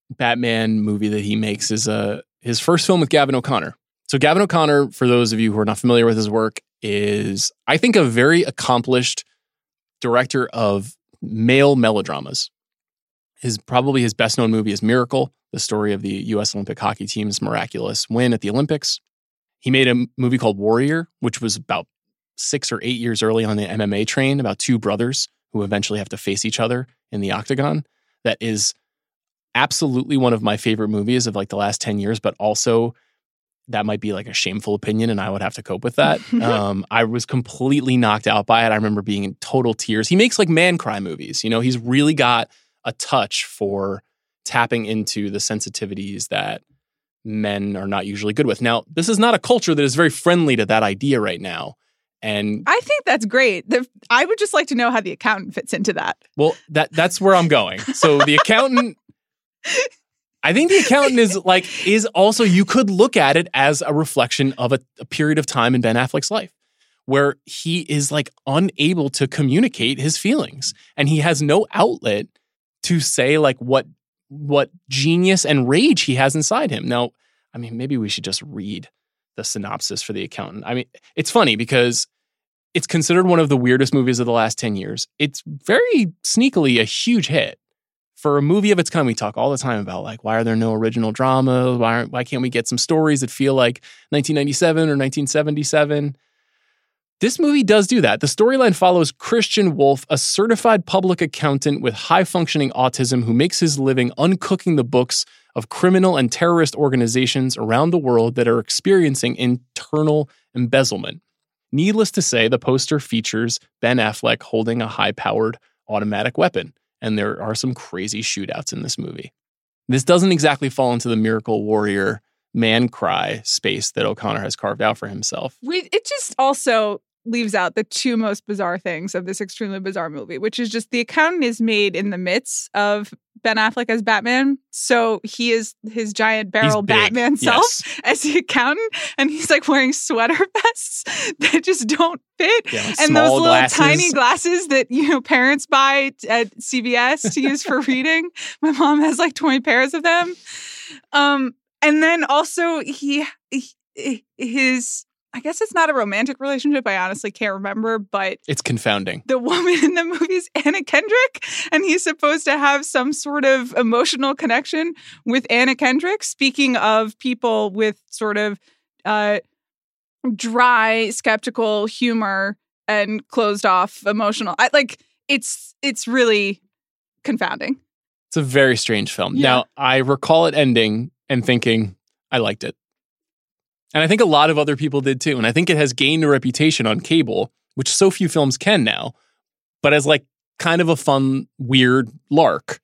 Batman movie that he makes is uh, his first film with Gavin O'Connor. So Gavin O'Connor, for those of you who are not familiar with his work, is I think a very accomplished director of male melodramas. His probably his best known movie is Miracle, the story of the U.S. Olympic hockey team's miraculous win at the Olympics. He made a movie called Warrior, which was about six or eight years early on the MMA train about two brothers who eventually have to face each other in the octagon. That is absolutely one of my favorite movies of like the last 10 years, but also that might be like a shameful opinion and I would have to cope with that. um, I was completely knocked out by it. I remember being in total tears. He makes like man cry movies. You know, he's really got a touch for tapping into the sensitivities that men are not usually good with. Now, this is not a culture that is very friendly to that idea right now. And I think that's great. The, I would just like to know how the accountant fits into that. Well, that that's where I'm going. So the accountant I think the accountant is like is also you could look at it as a reflection of a, a, period of time in Ben Affleck's life where he is like unable to communicate his feelings and he has no outlet to say like what what genius and rage he has inside him. Now, I mean, maybe we should just read the synopsis for the accountant. I mean, it's funny because it's considered one of the weirdest movies of the last 10 years. It's very sneakily a huge hit for a movie of its kind, we talk all the time about like why are there no original dramas? Why why can't we get some stories that feel like 1997 or 1977? This movie does do that. The storyline follows Christian Wolff, a certified public accountant with high functioning autism who makes his living uncooking the books of criminal and terrorist organizations around the world that are experiencing internal embezzlement. Needless to say, the poster features Ben Affleck holding a high powered automatic weapon and there are some crazy shootouts in this movie. This doesn't exactly fall into the Miracle Warrior man cry space that O'Connor has carved out for himself. It just also leaves out the two most bizarre things of this extremely bizarre movie, which is just the accountant is made in the midst of Ben Affleck as Batman. So he is his giant barrel Batman self yes. as the accountant, and he's like wearing sweater vests that just don't fit, yeah, and those little glasses. tiny glasses that you know parents buy at CVS to use for reading. My mom has like twenty pairs of them. Um, and then also he, he his I guess it's not a romantic relationship. I honestly can't remember, but it's confounding. The woman in the movie is Anna Kendrick, and he's supposed to have some sort of emotional connection with Anna Kendrick. Speaking of people with sort of uh, dry, skeptical humor and closed off emotional, I, like it's it's really confounding. It's a very strange film. Yeah. Now I recall it ending and thinking I liked it. And I think a lot of other people did too. And I think it has gained a reputation on cable, which so few films can now, but as like kind of a fun, weird lark.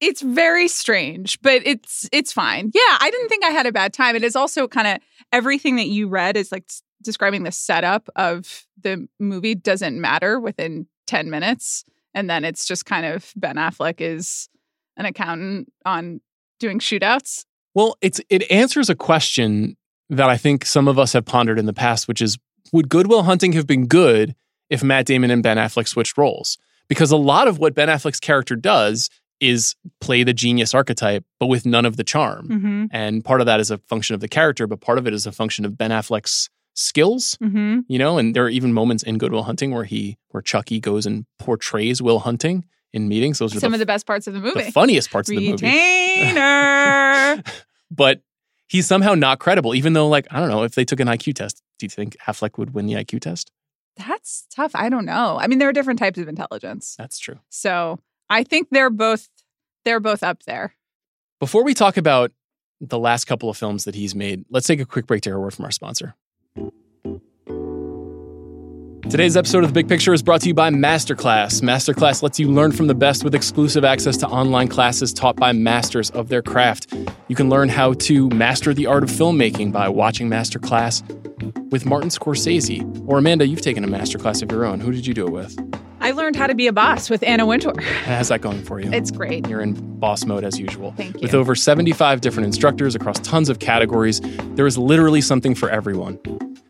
It's very strange, but it's it's fine. Yeah, I didn't think I had a bad time. It is also kind of everything that you read is like describing the setup of the movie doesn't matter within 10 minutes and then it's just kind of Ben Affleck is an accountant on doing shootouts. Well, it's it answers a question that I think some of us have pondered in the past, which is would Good Will Hunting have been good if Matt Damon and Ben Affleck switched roles? Because a lot of what Ben Affleck's character does is play the genius archetype, but with none of the charm. Mm-hmm. And part of that is a function of the character, but part of it is a function of Ben Affleck's skills. Mm-hmm. You know, and there are even moments in Good Will Hunting where he where Chuckie goes and portrays Will Hunting in meetings. Those are some the, of the best parts of the movie. The funniest parts Retainer. of the movie. but he's somehow not credible, even though, like, I don't know, if they took an IQ test, do you think Affleck would win the IQ test? That's tough. I don't know. I mean, there are different types of intelligence. That's true. So I think they're both they're both up there. Before we talk about the last couple of films that he's made, let's take a quick break to hear a word from our sponsor. Today's episode of The Big Picture is brought to you by Masterclass. Masterclass lets you learn from the best with exclusive access to online classes taught by masters of their craft. You can learn how to master the art of filmmaking by watching Masterclass with Martin Scorsese. Or Amanda, you've taken a masterclass of your own. Who did you do it with? I learned how to be a boss with Anna Wintour. How's that going for you? It's great. You're in boss mode as usual. Thank you. With over 75 different instructors across tons of categories, there is literally something for everyone.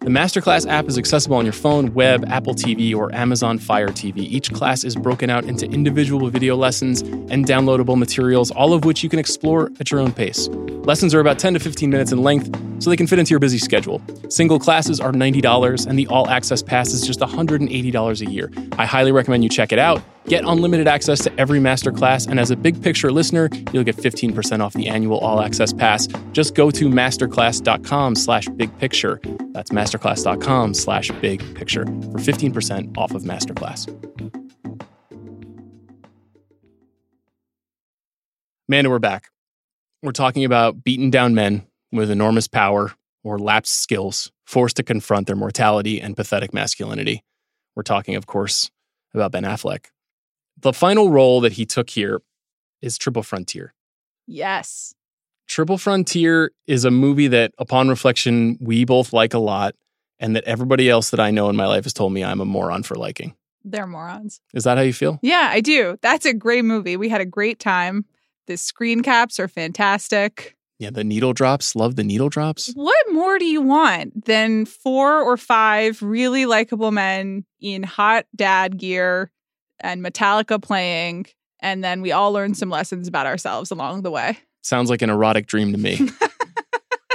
The Masterclass app is accessible on your phone, web, Apple TV, or Amazon Fire TV. Each class is broken out into individual video lessons and downloadable materials, all of which you can explore at your own pace. Lessons are about 10 to 15 minutes in length, so they can fit into your busy schedule. Single classes are $90, and the all access pass is just $180 a year. I highly recommend you check it out. Get unlimited access to every masterclass, and as a big picture listener, you'll get 15% off the annual all access pass. Just go to masterclass.com slash big picture. That's masterclass.com slash big picture for 15% off of masterclass. Amanda, we're back. We're talking about beaten down men with enormous power or lapsed skills, forced to confront their mortality and pathetic masculinity. We're talking, of course, about Ben Affleck. The final role that he took here is Triple Frontier. Yes. Triple Frontier is a movie that, upon reflection, we both like a lot, and that everybody else that I know in my life has told me I'm a moron for liking. They're morons. Is that how you feel? Yeah, I do. That's a great movie. We had a great time. The screen caps are fantastic. Yeah, the needle drops. Love the needle drops. What more do you want than four or five really likable men in hot dad gear and Metallica playing? And then we all learned some lessons about ourselves along the way. Sounds like an erotic dream to me.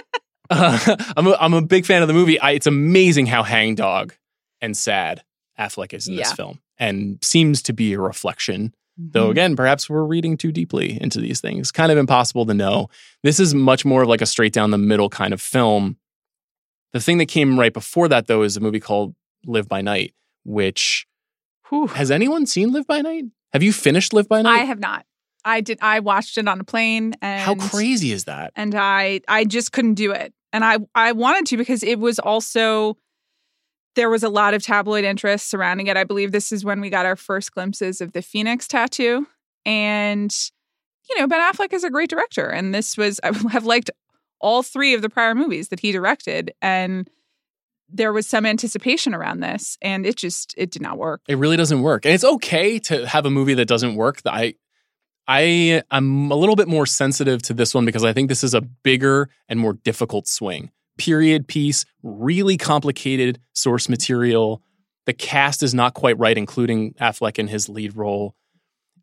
uh, I'm, a, I'm a big fan of the movie. I, it's amazing how hangdog and sad Affleck is in Yeah. this film and seems to be a reflection Though again, perhaps we're reading too deeply into these things. Kind of impossible to know. This is much more of like a straight down the middle kind of film. The thing that came right before that, though, is a movie called Live by Night, which Whew. has anyone seen Live by Night? Have you finished Live by Night? I have not. I did. I watched it on a plane, and How crazy is that? and I I just couldn't do it. And I I wanted to because it was also there was a lot of tabloid interest surrounding it. I believe this is when we got our first glimpses of the Phoenix tattoo. And you know, Ben Affleck is a great director and this was I have liked all three of the prior movies that he directed and there was some anticipation around this and it just it did not work. It really doesn't work. And it's okay to have a movie that doesn't work. I I I'm a little bit more sensitive to this one because I think this is a bigger and more difficult swing. Period piece, really complicated source material. The cast is not quite right, including Affleck in his lead role.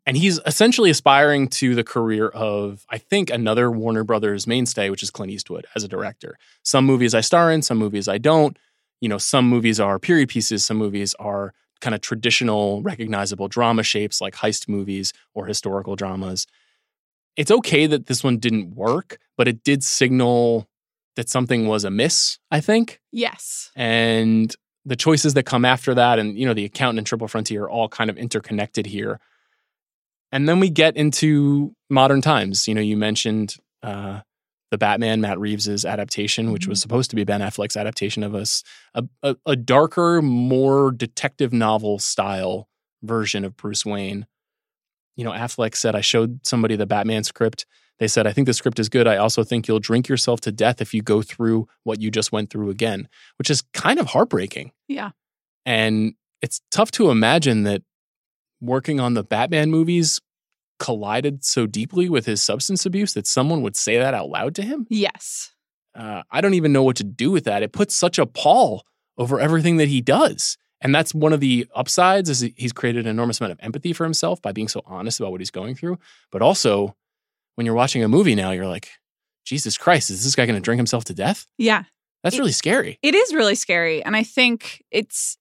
And he's essentially aspiring to the career of, I think, another Warner Brothers mainstay, which is Clint Eastwood as a director. Some movies I star in, some movies I don't. You know, some movies are period pieces, some movies are kind of traditional, recognizable drama shapes like heist movies or historical dramas. It's okay that this one didn't work, but it did signal that something was amiss, I think. Yes. And the choices that come after that, and you know, the accountant and Triple Frontier are all kind of interconnected here. And then we get into modern times. You know, you mentioned uh, the Batman, Matt Reeves's adaptation, which was mm-hmm. supposed to be Ben Affleck's adaptation of us, a, a, a darker, more detective novel style version of Bruce Wayne. You know, Affleck said, I showed somebody the Batman script. They said, I think the script is good. I also think you'll drink yourself to death if you go through what you just went through again, which is kind of heartbreaking. Yeah. And it's tough to imagine that working on the Batman movies collided so deeply with his substance abuse that someone would say that out loud to him. Yes. Uh, I don't even know what to do with that. It puts such a pall over everything that he does. And that's one of the upsides is he's created an enormous amount of empathy for himself by being so honest about what he's going through. But also, when you're watching a movie now, you're like, Jesus Christ, is this guy going to drink himself to death? Yeah. That's It- really scary. It is really scary. And I think it's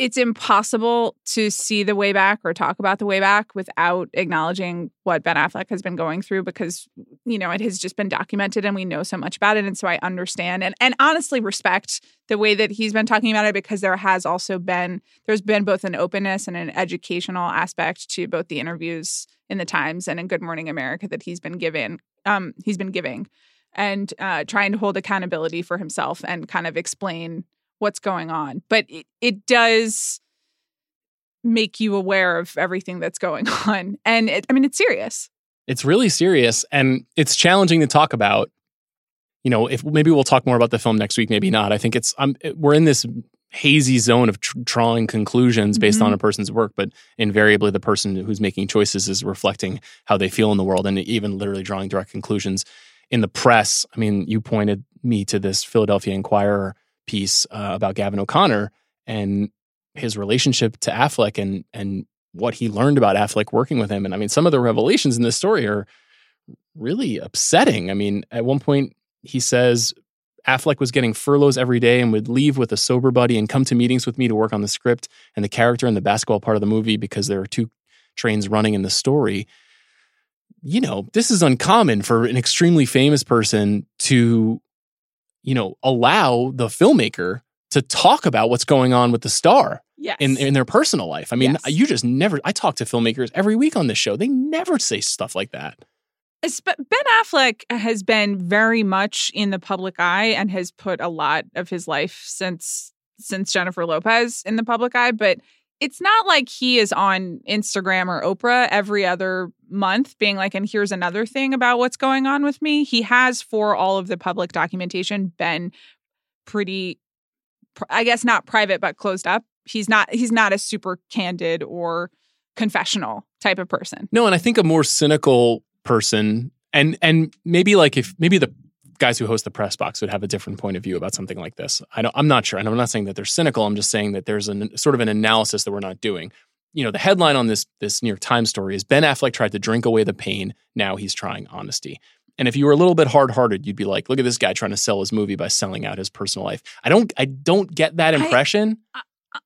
it's impossible to see the way back or talk about the way back without acknowledging what Ben Affleck has been going through because you know it has just been documented and we know so much about it. And so I understand and and honestly respect the way that he's been talking about it because there has also been there's been both an openness and an educational aspect to both the interviews in the Times and in Good Morning America that he's been given um he's been giving and uh, trying to hold accountability for himself and kind of explain what's going on. But it, it does make you aware of everything that's going on. And it, I mean, it's serious. It's really serious and it's challenging to talk about. You know, if maybe we'll talk more about the film next week, maybe not. I think it's um, we're in this hazy zone of tr- drawing conclusions based on a person's work, but invariably the person who's making choices is reflecting how they feel in the world and even literally drawing direct conclusions in the press. I mean, you pointed me to this Philadelphia Inquirer piece uh, about Gavin O'Connor and his relationship to Affleck and and what he learned about Affleck working with him. And I mean, some of the revelations in this story are really upsetting. I mean, at one point he says Affleck was getting furloughs every day and would leave with a sober buddy and come to meetings with me to work on the script and the character and the basketball part of the movie because there are two trains running in the story. You know, this is uncommon for an extremely famous person to, you know, allow the filmmaker to talk about what's going on with the star yes. in in their personal life. I mean, Yes. you just never. I talk to filmmakers every week on this show. They never say stuff like that. Ben Affleck has been very much in the public eye and has put a lot of his life since since Jennifer Lopez in the public eye. But it's not like he is on Instagram or Oprah every other month being like, and here's another thing about what's going on with me. He has, for all of the public documentation, been pretty, I guess not private, but closed up. He's not he's not a super candid or confessional type of person. No, and I think a more cynical person, and and maybe like if maybe the guys who host the press box would have a different point of view about something like this. I don't, I'm not sure, and I'm not saying that they're cynical. I'm just saying that there's an sort of an analysis that we're not doing. You know, the headline on this this New York Times story is Ben Affleck tried to drink away the pain. Now he's trying honesty. And if you were a little bit hard hearted, you'd be like, look at this guy trying to sell his movie by selling out his personal life. I don't I don't get that I- impression.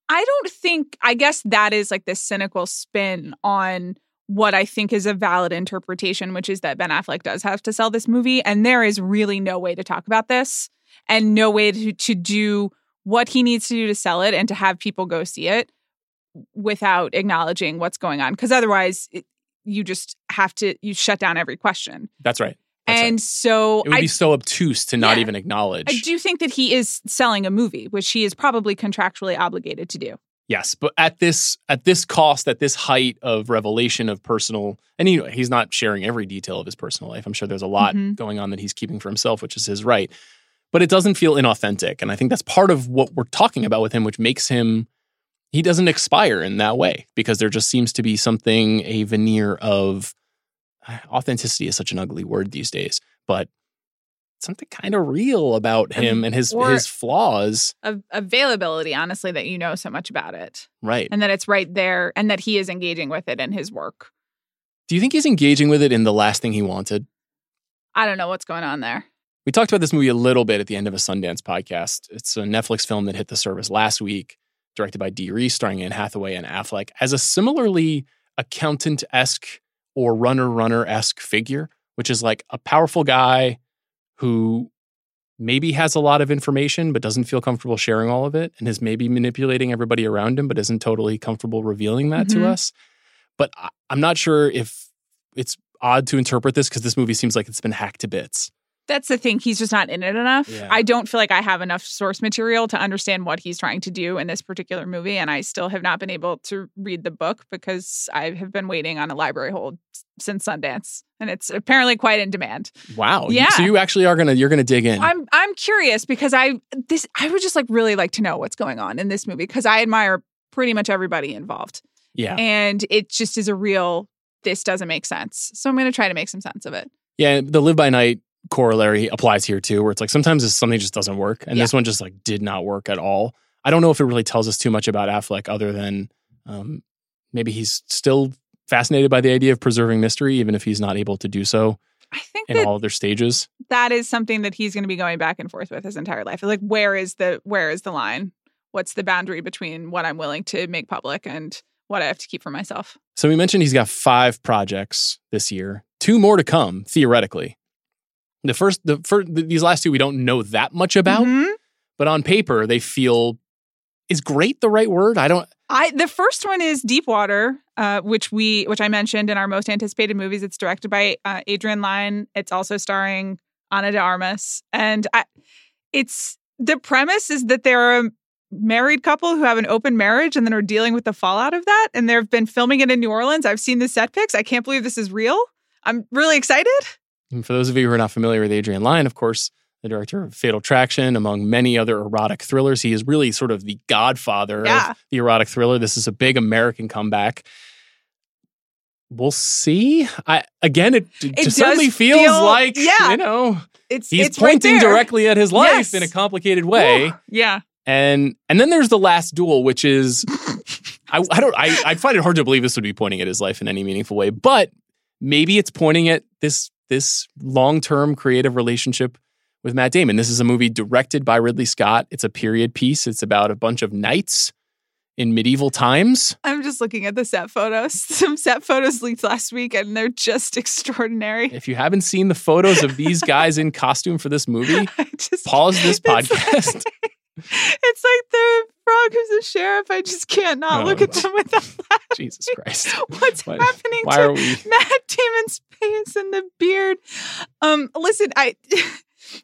I don't think, I guess that is like this cynical spin on what I think is a valid interpretation, which is that Ben Affleck does have to sell this movie. And there is really no way to talk about this and no way to, to do what he needs to do to sell it and to have people go see it without acknowledging what's going on. Because otherwise, it, you just have to, you shut down every question. That's right. That's right. and so It would I be so obtuse to not Yeah. even acknowledge. I do think that he is selling a movie, which he is probably contractually obligated to do. Yes, but at this at this cost, at this height of revelation of personal, and you know, he's not sharing every detail of his personal life. I'm sure there's a lot Mhm. going on that he's keeping for himself, which is his right. But it doesn't feel inauthentic, and I think that's part of what we're talking about with him, which makes him he doesn't expire in that way because there just seems to be something a veneer of authenticity is such an ugly word these days, but something kind of real about him and his or- his flaws. Availability, honestly, that you know so much about it. Right. and that it's right there and that he is engaging with it in his work. Do you think he's engaging with it in the last thing he wanted? I don't know what's going on there. We talked about this movie a little bit at the end of a Sundance podcast. It's a Netflix film that hit the service last week, directed by Dee Rees, starring Anne Hathaway and Affleck, as a similarly accountant esque or runner runner esque figure, which is like a powerful guy who maybe has a lot of information but doesn't feel comfortable sharing all of it and is maybe manipulating everybody around him but isn't totally comfortable revealing that to Mhm. us. But I- I'm not sure if it's odd to interpret this because this movie seems like it's been hacked to bits. That's the thing. He's just not in it enough. Yeah. I don't feel like I have enough source material to understand what he's trying to do in this particular movie. And I still have not been able to read the book because I have been waiting on a library hold since Sundance. And it's apparently quite in demand. Wow. Yeah. So you actually are gonna you're gonna dig in. I'm I'm curious because I this I would just like really like to know what's going on in this movie because I admire pretty much everybody involved. yeah. And it just is a real this doesn't make sense. So I'm going to try to make some sense of it. Yeah. The live by night corollary applies here too, where it's like sometimes something just doesn't work. And Yeah. this one just like did not work at all. I don't know if it really tells us too much about Affleck other than um, maybe he's still fascinated by the idea of preserving mystery, even if he's not able to do so I think in all of their stages. that is something that he's going to be going back and forth with his entire life. Like where is the where is the line? What's the boundary between what I'm willing to make public and what I have to keep for myself? So we mentioned he's got five projects this year, two more to come theoretically. The first, the first, these last two we don't know that much about, Mhm. but on paper they feel is great the right word? I don't. I the first one is Deep Water, uh, which we which I mentioned in our most anticipated movies. It's directed by uh, Adrian Lyne. It's also starring Ana de Armas, and I, it's the premise is that they're a married couple who have an open marriage and then are dealing with the fallout of that. And they've been filming it in New Orleans. I've seen the set pics. I can't believe this is real. I'm really excited. And for those of you who are not familiar with Adrian Lyne, of course, the director of Fatal Attraction, among many other erotic thrillers, he is really sort of the godfather Yeah. of the erotic thriller. This is a big American comeback. We'll see. I again, it, it, It just certainly feels feel- like yeah. you know It's He's it's pointing there. directly at his life Yes. in a complicated way. Yeah. And and then there's the last duel, which is I, I don't I, I find it hard to believe this would be pointing at his life in any meaningful way, but maybe it's pointing at this this long term creative relationship with Matt Damon. This is a movie directed by Ridley Scott. It's a period piece. It's about a bunch of knights in medieval times. I'm just looking at the set photos. Some set photos leaked last week and they're just extraordinary. If you haven't seen the photos of these guys in costume for this movie, just pause this it's like- podcast. It's like the frog who's a sheriff. I just can't not Oh. look at them without laughing. Jesus Christ. What's Why- happening Why to are we Matt Damon's face and the beard? Um, listen, I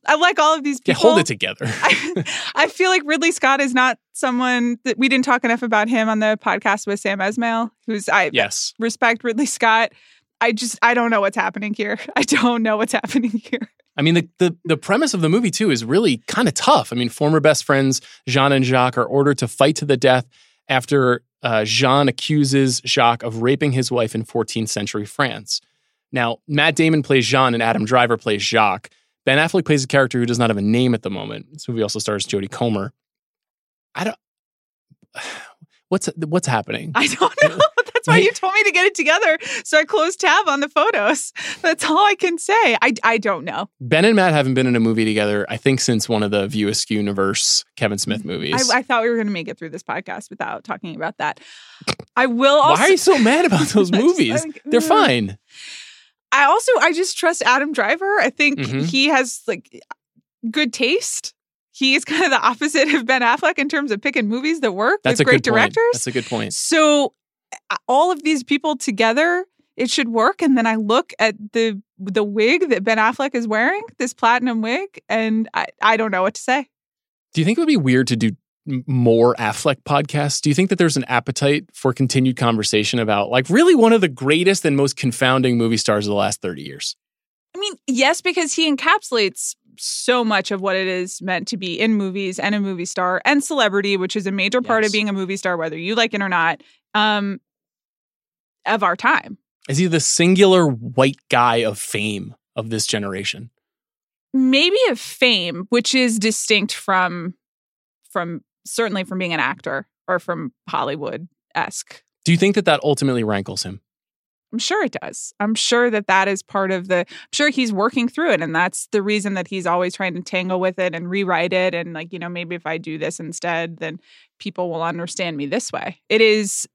I like all of these yeah, people. hold it together? I, I feel like Ridley Scott is not someone that we didn't talk enough about him on the podcast with Sam Esmail, who's I yes. respect Ridley Scott. I just I don't know what's happening here. I don't know what's happening here. I mean, the, the the premise of the movie too is really kind of tough. I mean, former best friends Jean and Jacques are ordered to fight to the death after uh, Jean accuses Jacques of raping his wife in 14th century France. Now, Matt Damon plays Jean and Adam Driver plays Jacques. Ben Affleck plays a character who does not have a name at the moment. This movie also stars Jodie Comer. I don't. What's what's happening? I don't know. That's why you told me to get it together. So I closed tab on the photos. That's all I can say. I, I don't know. Ben and Matt haven't been in a movie together, I think, since one of the View Askew universe Kevin Smith movies. I, I thought we were going to make it through this podcast without talking about that. I will also. Why are you so mad about those movies? They're mm. fine. I also I just trust Adam Driver. I think Mhm. he has like good taste. He's kind of the opposite of Ben Affleck in terms of picking movies that work That's with a great good point. directors. That's a good point. So all of these people together, it should work. And then I look at the the wig that Ben Affleck is wearing, this platinum wig, and I, I don't know what to say. Do you think it would be weird to do more Affleck podcasts? Do you think that there's an appetite for continued conversation about like really one of the greatest and most confounding movie stars of the last 30 years? I mean, yes, because he encapsulates so much of what it is meant to be in movies and a movie star and celebrity, which is a major part Yes. of being a movie star, whether you like it or not, um, of our time. Is he the singular white guy of fame of this generation? Maybe of fame, which is distinct from from certainly from being an actor or from Hollywood esque. Do you think that that ultimately rankles him? I'm sure it does. I'm sure that that is part of the. I'm sure he's working through it, and that's the reason that he's always trying to tangle with it and rewrite it. And like you know, maybe if I do this instead, then people will understand me this way. It is.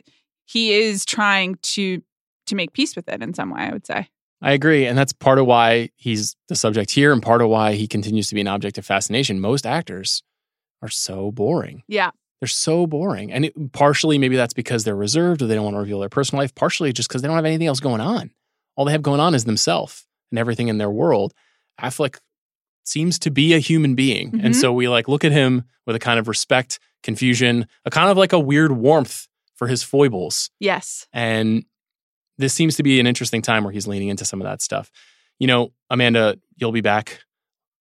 He is trying to to make peace with it in some way. I would say. I agree. And that's part of why he's the subject here and part of why he continues to be an object of fascination. Most actors are so boring. Yeah. They're so boring. And it, partially, maybe that's because they're reserved or they don't want to reveal their personal life. Partially, just because they don't have anything else going on. All they have going on is themselves and everything in their world. Affleck seems to be a human being. And Mhm. so we like look at him with a kind of respect, confusion, a kind of like a weird warmth for his foibles. Yes. And this seems to be an interesting time where he's leaning into some of that stuff. You know, Amanda, you'll be back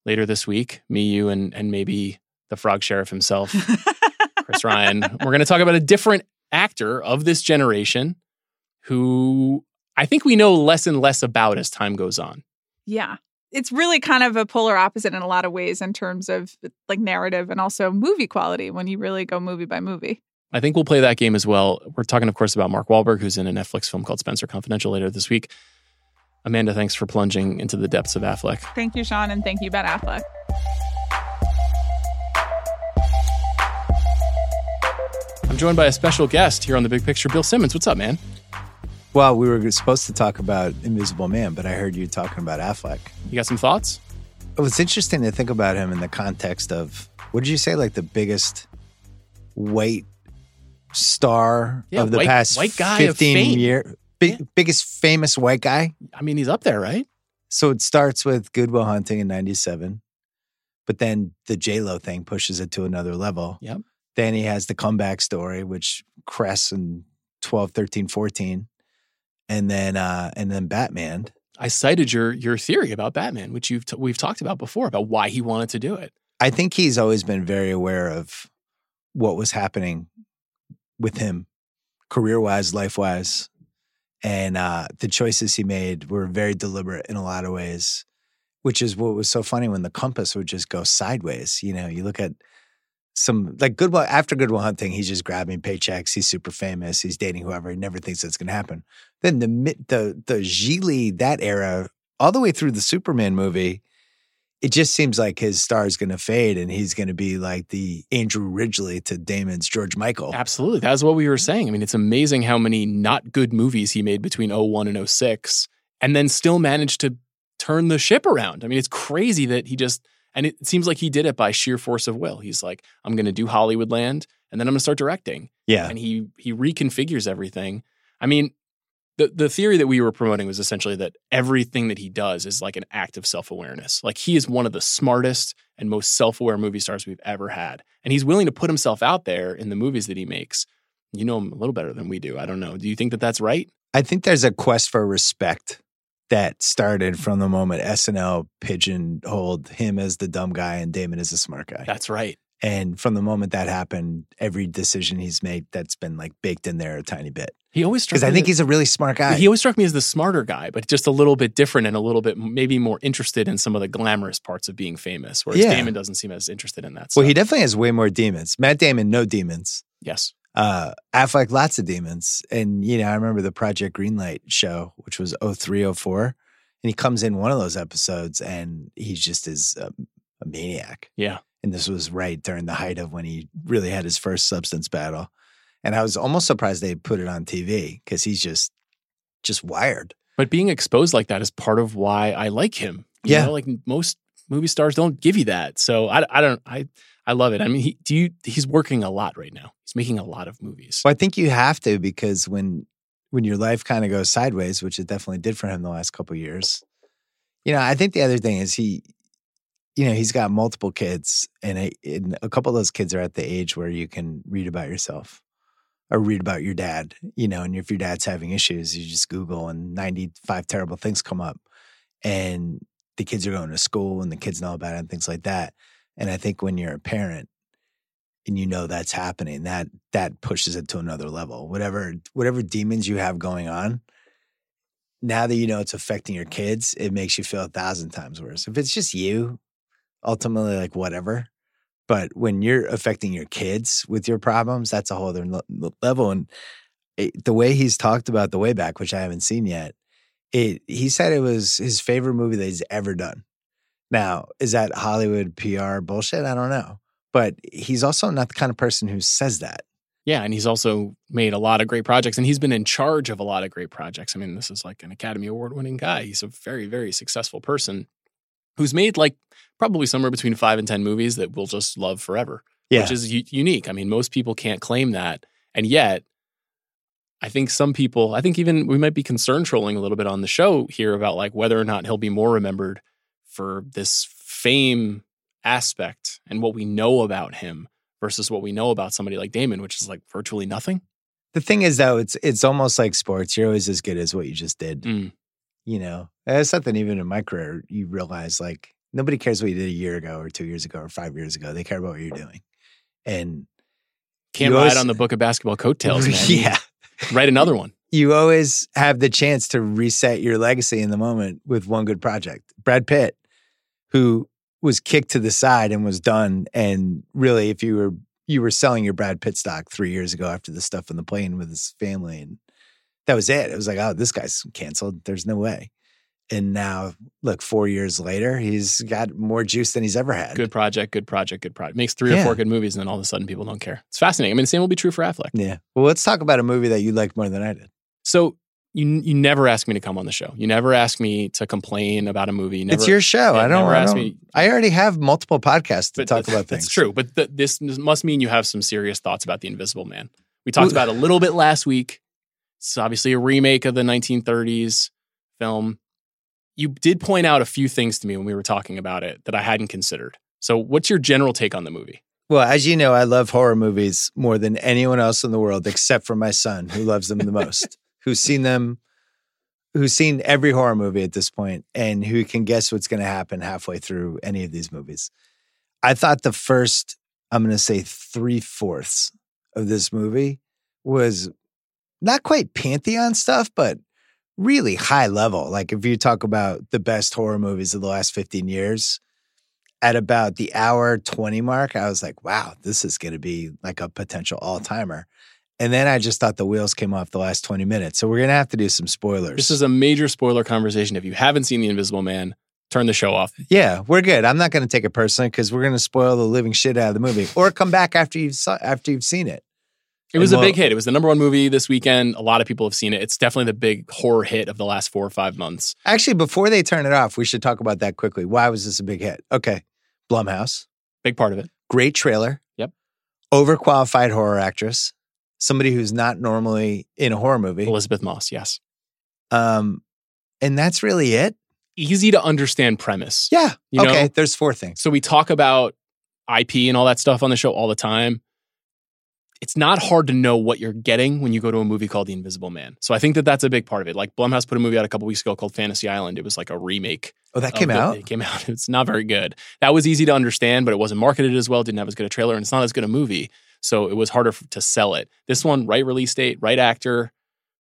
later this week. Me, you, and and maybe the frog sheriff himself, Chris Ryan. We're going to talk about a different actor of this generation who I think we know less and less about as time goes on. Yeah. It's really kind of a polar opposite in a lot of ways in terms of like narrative and also movie quality when you really go movie by movie. I think we'll play that game as well. We're talking, of course, about Mark Wahlberg, who's in a Netflix film called Spencer Confidential later this week. Amanda, thanks for plunging into the depths of Affleck. Thank you, Sean, and thank you, Ben Affleck. I'm joined by a special guest here on the Big Picture, Bill Simmons. What's up, man? Well, we were supposed to talk about Invisible Man, but I heard you talking about Affleck. You got some thoughts? It was interesting to think about him in the context of what did you say, like the biggest white star Yeah, of the white- past white guy 15 fame. year big, Yeah. biggest famous white guy? I mean, he's up there, right? So it starts with Good Will Hunting in 97, but then the J-Lo thing pushes it to another level. Yep. Then he has the comeback story, which crests in 12, 13, 14. And then uh and then Batman. I cited your your theory about Batman, which you've t- we've talked about before about why he wanted to do it. I think he's always been very aware of what was happening with him, career wise, life wise. And uh, the choices he made were very deliberate in a lot of ways. which is what was so funny when the compass would just go sideways. You know, you look at some like Goodwill after Good Will Hunting, he's just grabbing paychecks. He's super famous. He's dating whoever. He never thinks that's going to happen. Then the the the Gigli that era, all the way through the Superman movie, it just seems like his star is going to fade, and he's going to be like the Andrew Ridgeley to Damon's George Michael. Absolutely, that's what we were saying. I mean, it's amazing how many not good movies he made between 01 and 06, and then still managed to turn the ship around. I mean, it's crazy that he just and it seems like he did it by sheer force of will. He's like, I'm going to do Hollywoodland and then I'm going to start directing. Yeah. And he he reconfigures everything. I mean, the the theory that we were promoting was essentially that everything that he does is like an act of self-awareness. Like he is one of the smartest and most self-aware movie stars we've ever had. And he's willing to put himself out there in the movies that he makes. You know him a little better than we do. I don't know. Do you think that that's right? I think there's a quest for respect that started from the moment SNL pigeonholed him as the dumb guy and Damon as the smart guy. That's right. And from the moment that happened, every decision he's made that's been like baked in there a tiny bit. He always struck me. because I think he's a really smart guy. He always struck me as the smarter guy, but just a little bit different and a little bit maybe more interested in some of the glamorous parts of being famous. Whereas yeah. Damon doesn't seem as interested in that. Well, he definitely has way more demons. Matt Damon, no demons. Yes. Uh, Affleck, lots of demons. And you know, I remember the Project Greenlight show, which was 0304. and he comes in one of those episodes, and he just is a, a maniac. Yeah and this was right during the height of when he really had his first substance battle. And I was almost surprised they put it on TV because he's just just wired. But being exposed like that is part of why I like him. You yeah, know, like most movie stars don't give you that. So I, I don't I I love it. I mean, he, do you? He's working a lot right now. He's making a lot of movies. Well, I think you have to because when when your life kind of goes sideways, which it definitely did for him the last couple years. You know, I think the other thing is he you know, he's got multiple kids, and a, and a couple of those kids are at the age where you can read about yourself or read about your dad, you know, and if your dad's having issues, you just Google and 95 terrible things come up. And the kids are going to school and the kids know about it and things like that. And I think when you're a parent and you know that's happening, that that pushes it to another level. Whatever whatever demons you have going on, now that you know it's affecting your kids, it makes you feel a thousand times worse. If it's just you, ultimately like whatever. But when you're affecting your kids with your problems, that's a whole other level. And it, the way he's talked about the way back, which I haven't seen yet, it he said it was his favorite movie that he's ever done. Now, is that Hollywood PR bullshit? I don't know. But he's also not the kind of person who says that. Yeah, and he's also made a lot of great projects and he's been in charge of a lot of great projects. I mean, this is like an Academy Award winning guy. He's a very, very successful person who's made like probably somewhere between five and 10 movies that we'll just love forever, yeah. which is u- unique. I mean, most people can't claim that. And yet, I think some people, I think even we might be concerned trolling a little bit on the show here about like whether or not he'll be more remembered for this fame aspect and what we know about him versus what we know about somebody like Damon, which is like virtually nothing. The thing is, though, it's it's almost like sports. You're always as good as what you just did. Mm. You know, it's something even in my career. You realize like nobody cares what you did a year ago or two years ago or five years ago. They care about what you're doing. And can't ride always, on the book of basketball coattails, man. Yeah. write another one. You always have the chance to reset your legacy in the moment with one good project. Brad Pitt, who was kicked to the side and was done. And really, if you were you were selling your Brad Pitt stock three years ago after the stuff on the plane with his family, and that was it. It was like, oh, this guy's canceled. There's no way and now look four years later he's got more juice than he's ever had good project good project good project makes three yeah. or four good movies and then all of a sudden people don't care it's fascinating i mean the same will be true for affleck yeah well let's talk about a movie that you liked more than i did so you you never ask me to come on the show. You never ask me to complain about a movie. Never, it's your show. i don't, I, don't me, I already have multiple podcasts to talk about things. it's true but the, this must mean you have some serious thoughts about the invisible man. We talked about it a little bit last week. It's obviously a remake of the 1930s film. You did point out a few things to me when we were talking about it that I hadn't considered. So, what's your general take on the movie? Well, as you know, I love horror movies more than anyone else in the world, except for my son, who loves them the most, who's seen them, who's seen every horror movie at this point, and who can guess what's going to happen halfway through any of these movies. I thought the first, I'm going to say three fourths of this movie was not quite Pantheon stuff, but really high level. Like if you talk about the best horror movies of the last 15 years, at about the hour 20 mark, I was like, wow, this is going to be like a potential all timer. And then I just thought the wheels came off the last 20 minutes. So we're going to have to do some spoilers. This is a major spoiler conversation. If you haven't seen The Invisible Man, turn the show off. Yeah, we're good. I'm not going to take it personally because we're going to spoil the living shit out of the movie, or come back after you've saw, after you've seen it. It was And a big hit. It was the number one movie this weekend. A lot of people have seen it. It's definitely the big horror hit of the last four or five months. Actually, before they turn it off, we should talk about that quickly. Why was this a big hit? Okay, Blumhouse, Big part of it. great trailer. Yep. Overqualified horror actress, somebody who's not normally in a horror movie. Elisabeth Moss, yes. Um, and that's really it. Easy to understand premise. Yeah. You know? okay. There's four things. So we talk about IP and all that stuff on the show all the time. It's not hard to know what you're getting when you go to a movie called The Invisible Man. So I think that that's a big part of it. Like Blumhouse put a movie out a couple weeks ago called Fantasy Island. It was like a remake. Oh, that came the- out. It came out. It's not very good. That was easy to understand, but it wasn't marketed as well. Didn't have as good a trailer, and it's not as good a movie. So it was harder to sell it. This one, right release date, right actor,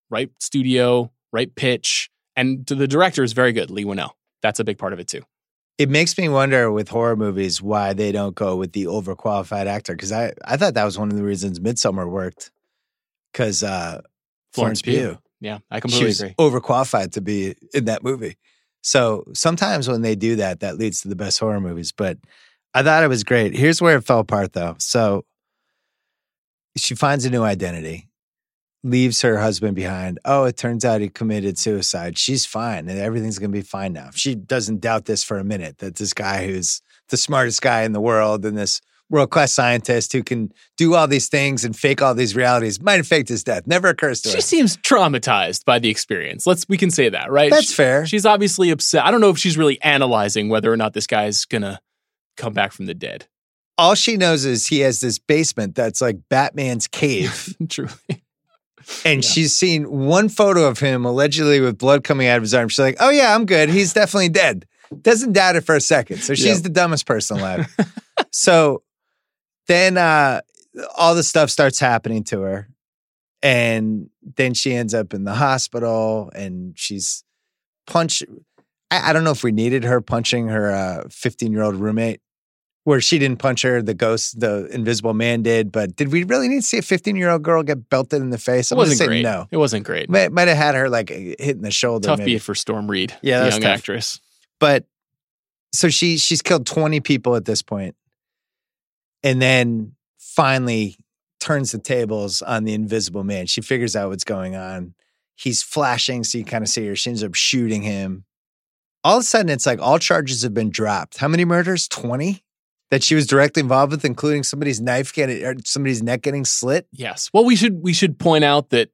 right studio, right pitch, and to the director is very good. Leigh Whannell. That's a big part of it too. It makes me wonder with horror movies why they don't go with the overqualified actor. Because I, I thought that was one of the reasons Midsommar worked. Because uh, Florence Pugh. Yeah, I completely agree. overqualified to be in that movie. So sometimes when they do that, that leads to the best horror movies. But I thought it was great. Here's where it fell apart, though. So she finds a new identity, leaves her husband behind. Oh, it turns out he committed suicide. She's fine, and everything's going to be fine now. She doesn't doubt this for a minute that this guy who's the smartest guy in the world and this world class scientist who can do all these things and fake all these realities might have faked his death. Never occurs to her. She seems traumatized by the experience. Let's we can say that, right? That's She- fair. She's obviously upset. I don't know if she's really analyzing whether or not this guy's gonna come back from the dead. All she knows is he has this basement that's like Batman's cave. Truly. And Yeah. she's seen one photo of him allegedly with blood coming out of his arm. She's like, oh, yeah, I'm good. He's definitely dead. Doesn't doubt it for a second. So she's Yep. the dumbest person alive. so then uh, all the stuff starts happening to her. And then she ends up in the hospital and she's punched. I, I don't know if we needed her punching her 15 year old roommate where she didn't punch her, the ghost, the invisible man did. But did we really need to see a 15 year old girl get belted in the face? I'm gonna wasn't say great. no. It wasn't great. Might, might have had her like hitting the shoulder. Tough maybe. beat for Storm Reid, Yeah, the young tough. actress. But so she she's killed 20 people at this point, and then finally turns the tables on the invisible man. She figures out what's going on. He's flashing, so you kind of see her. She ends up shooting him. All of a sudden, it's like all charges have been dropped. How many murders? 20 that she was directly involved with, including somebody's knife getting or somebody's neck getting slit. Yes. Well, we should we should point out that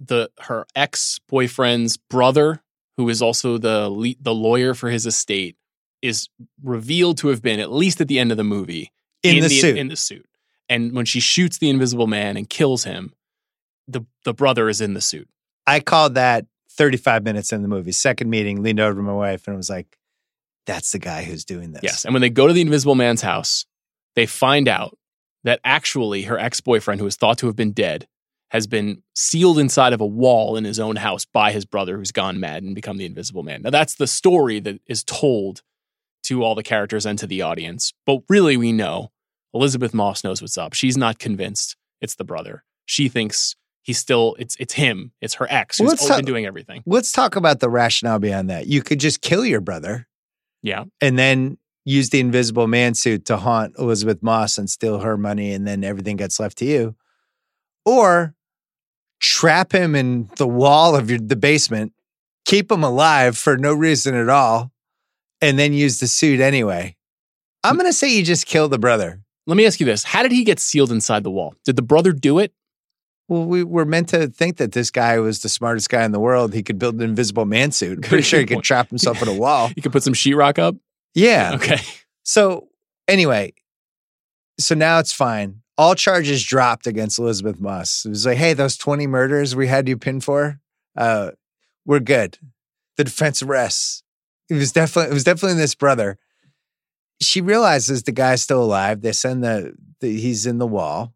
the her ex boyfriend's brother, who is also the le- the lawyer for his estate, is revealed to have been at least at the end of the movie In the suit. In the suit, and when she shoots the Invisible Man and kills him, the the brother is in the suit. I called that 35 minutes in the movie. Second meeting, leaned over to my wife and was like, that's the guy who's doing this. Yes. And when they go to the Invisible Man's house, they find out that actually her ex boyfriend, who is thought to have been dead, has been sealed inside of a wall in his own house by his brother, who's gone mad and become the Invisible Man. Now, that's the story that is told to all the characters and to the audience. But really, we know Elisabeth Moss knows what's up. She's not convinced it's the brother. She thinks he's still, it's, it's him, it's her ex who's Let's been talk- doing everything. Let's talk about the rationale behind that. You could just kill your brother Yeah. and then use the invisible man suit to haunt Elisabeth Moss and steal her money, and then everything gets left to you. Or trap him in the wall of your, the basement, keep him alive for no reason at all, and then use the suit anyway. I'm going to say you just kill the brother. Let me ask you this How did he get sealed inside the wall? Did the brother do it? Well, we were meant to think that this guy was the smartest guy in the world. He could build an invisible man suit. Pretty sure he could trap himself in a wall. He could put some sheetrock up? Yeah. Okay. So anyway, so now it's fine. All charges dropped against Elisabeth Moss. It was like, hey, those 20 murders we had you pinned for, uh, we're good. The defense rests. It was definitely it was definitely this brother. She realizes the guy's still alive. They send the, the he's in the wall.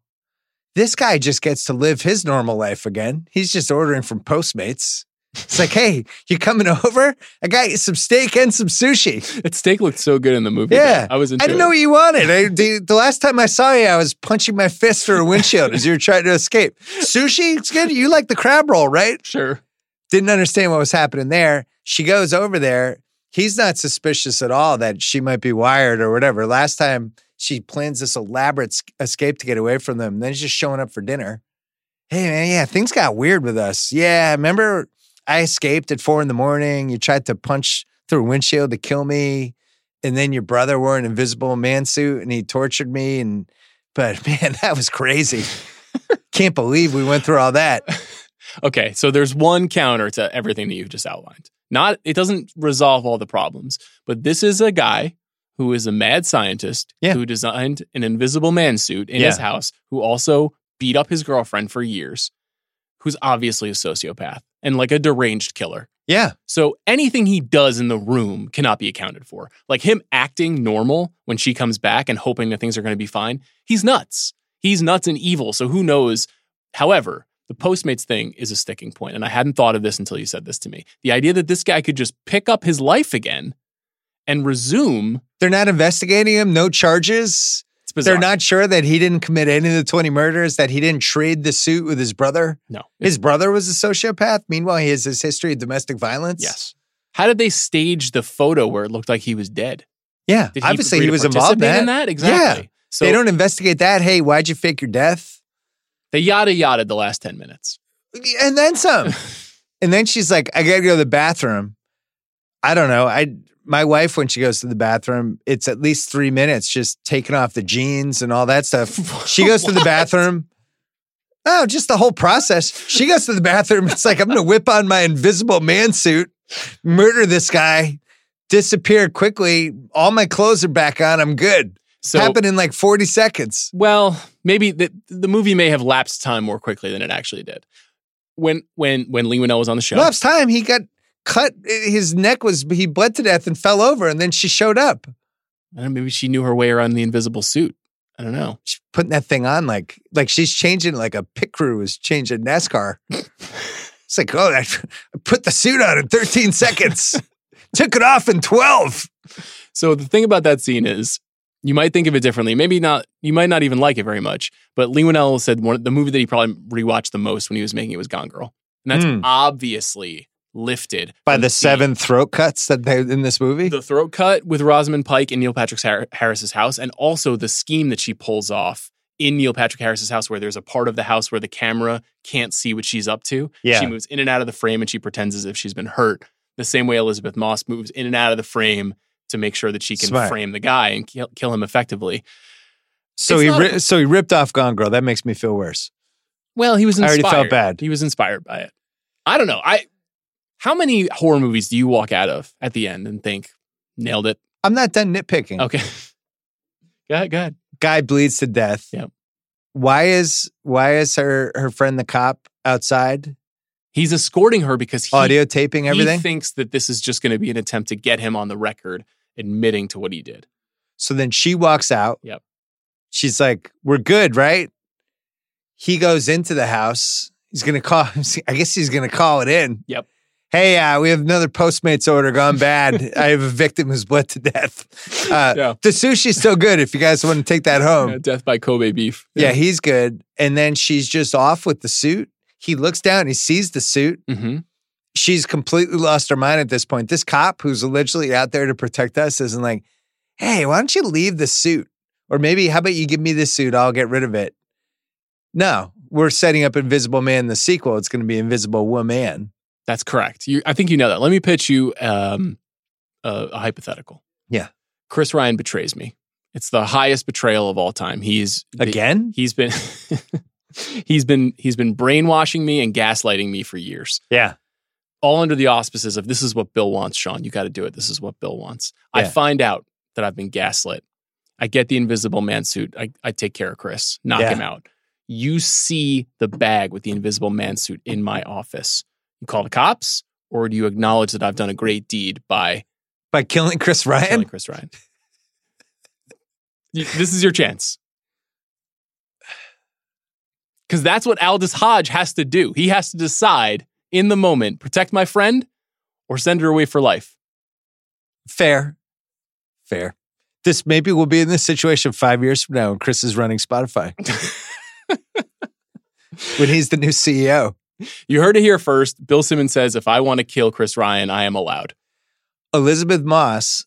This guy just gets to live his normal life again. He's just ordering from Postmates. It's like, hey, you coming over? I got you some steak and some sushi. That steak looked so good in the movie. Yeah. I was I didn't it. know what you wanted. I, the, the last time I saw you, I was punching my fist through a windshield as you were trying to escape. Sushi, it's good. You like the crab roll, right? Sure. Didn't understand what was happening there. She goes over there. He's not suspicious at all that she might be wired or whatever. Last time she plans this elaborate escape to get away from them. Then she's just showing up for dinner. Hey man, yeah, things got weird with us. Yeah, remember I escaped at four in the morning. You tried to punch through a windshield to kill me, and then your brother wore an invisible man suit and he tortured me. And but man, that was crazy. Can't believe we went through all that. Okay, so there's one counter to everything that you've just outlined. Not it doesn't resolve all the problems, but this is a guy who is a mad scientist Yeah. who designed an invisible man suit in his house, who also beat up his girlfriend for years, who's obviously a sociopath and like a deranged killer. Yeah, So anything he does in the room cannot be accounted for. Like him acting normal when she comes back and hoping that things are going to be fine. He's nuts. He's nuts and evil. So who knows? However, the Postmates thing is a sticking point, and I hadn't thought of this until you said this to me. The idea that this guy could just pick up his life again and resume. they're not investigating him. No charges. It's bizarre. They're not sure that he didn't commit any of the 20 murders, that he didn't trade the suit with his brother. No. His brother was a sociopath. Meanwhile, he has his history of domestic violence. yes. How did they stage the photo where it looked like he was dead? Yeah. Did Obviously, he was involved in that. in that. Exactly. So they don't investigate that. Hey, why'd you fake your death? they yada yada the last 10 minutes. And then some. and then she's like, I gotta go to the bathroom. I don't know. I my wife, when she goes to the bathroom, it's at least three minutes just taking off the jeans and all that stuff. She goes to the bathroom. Oh, just the whole process. She goes to the bathroom. It's like, I'm going to whip on my invisible man suit, murder this guy, disappear quickly. All my clothes are back on. I'm good. So Happened in like 40 seconds. Well, maybe the the movie may have lapsed time more quickly than it actually did. When when when Leigh Whannell was on the show, Last time he got cut, his neck was, he bled to death and fell over. And then she showed up. I don't know, maybe she knew her way around the invisible suit. I don't know. She's putting that thing on like, like she's changing like a pit crew is changing NASCAR. it's like, oh, I, put the suit on in 13 seconds, took it off in 12. So the thing about that scene is, you might think of it differently. Maybe not. You might not even like it very much. But Leigh Whannell said one the movie that he probably rewatched the most when he was making it was Gone Girl, and that's Hmm. obviously lifted By the seven throat cuts that they in this movie. the throat cut with Rosamund Pike in Neil Patrick Har- Harris's house, and also the scheme that she pulls off in Neil Patrick Harris's house, where there's a part of the house where the camera can't see what she's up to. Yeah. She moves in and out of the frame, and she pretends as if she's been hurt. The same way Elisabeth Moss moves in and out of the frame to make sure that she can Smart. frame the guy and kill, kill him effectively. so it's he not ri- a- so he ripped off Gone Girl. That makes me feel worse. Well, he was I already felt bad. He was inspired by it. I don't know. I how many horror movies do you walk out of at the end and think nailed it? I'm not done nitpicking. Okay. go ahead. Go ahead. Guy bleeds to death. Yep. Why is why is her her friend the cop outside He's escorting her because he, audio taping everything? he thinks that this is just going to be an attempt to get him on the record admitting to what he did. So then she walks out. Yep. She's like, "We're good, right?" He goes into the house. He's gonna call. I guess he's gonna call it in. Yep. Hey, uh, we have another Postmates order gone bad. I have a victim who's bled to death. Uh, Yeah. The sushi's still good if you guys want to take that home. Uh, death by Kobe beef. Yeah, he's good. And then she's just off with the suit. He looks down, he sees the suit. hmm She's completely lost her mind at this point. This cop who's allegedly out there to protect us isn't like, hey, why don't you leave the suit? Or maybe, how about you give me the suit? I'll get rid of it. No, we're setting up Invisible Man, the sequel. It's going to be Invisible Woman. That's correct. You, I think you know that. Let me pitch you um, a, a hypothetical. Yeah. Chris Ryan betrays me. It's the highest betrayal of all time. He's Again? he's been he's been he's been brainwashing me and gaslighting me for years. Yeah. all under the auspices of this is what Bill wants, Sean. You got to do it. This is what Bill wants. I find out that I've been gaslit. I get the invisible man suit. I, I take care of Chris, knock Yeah. him out. You see the bag with the invisible man suit in my office. You call the cops, or do you acknowledge that I've done a great deed by By killing Chris Ryan? killing Chris Ryan? This is your chance. Because that's what Aldis Hodge has to do. He has to decide in the moment, protect my friend or send her away for life. Fair. Fair. This maybe we'll be in this situation five years from now when Chris is running Spotify. when he's the new CEO. You heard it here first. Bill Simmons says, if I want to kill Chris Ryan, I am allowed. Elisabeth Moss,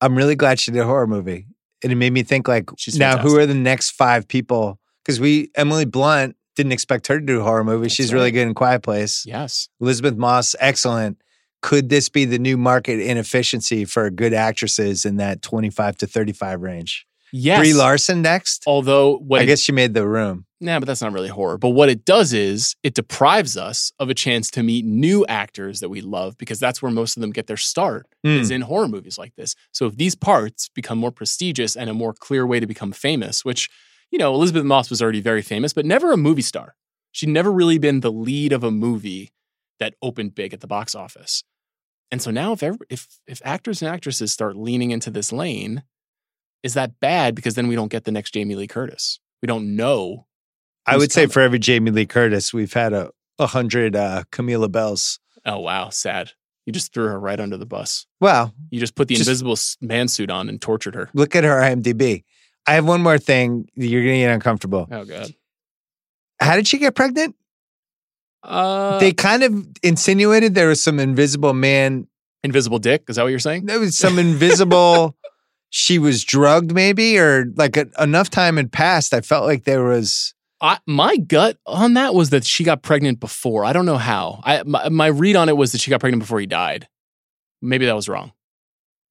I'm really glad she did a horror movie. And it made me think like She's now who are the next five people? Because we Emily Blunt didn't expect her to do a horror movie. That's She's really good in Quiet Place. Yes. Elisabeth Moss, excellent. Could this be the new market inefficiency for good actresses in that 25 to 35 range? Yes. Brie Larson next? Although, I guess she made the room. Nah, but that's not really horror. But what it does is it deprives us of a chance to meet new actors that we love because that's where most of them get their start Mm. is in horror movies like this. So if these parts become more prestigious and a more clear way to become famous, which, you know, Elisabeth Moss was already very famous, but never a movie star. She'd never really been the lead of a movie that opened big at the box office. And so now if ever, if if actors and actresses start leaning into this lane, is that bad because then we don't get the next Jamie Lee Curtis? We don't know I would say for every Jamie Lee Curtis, we've had a, a hundred uh, Camilla Belles. Oh wow, sad. You just threw her right under the bus. Well, You just put the Just- invisible man suit on and tortured her. look at her IMDb. I have one more thing. You're going to get uncomfortable. Oh god. How did she get pregnant? Uh, they kind of insinuated there was some invisible man. invisible dick. Is that what you're saying? There was some invisible. she was drugged, maybe, or like a, enough time had passed. I felt like there was. I, my gut on that was that she got pregnant before. I don't know how. I my, my read on it was that she got pregnant before he died. Maybe that was wrong.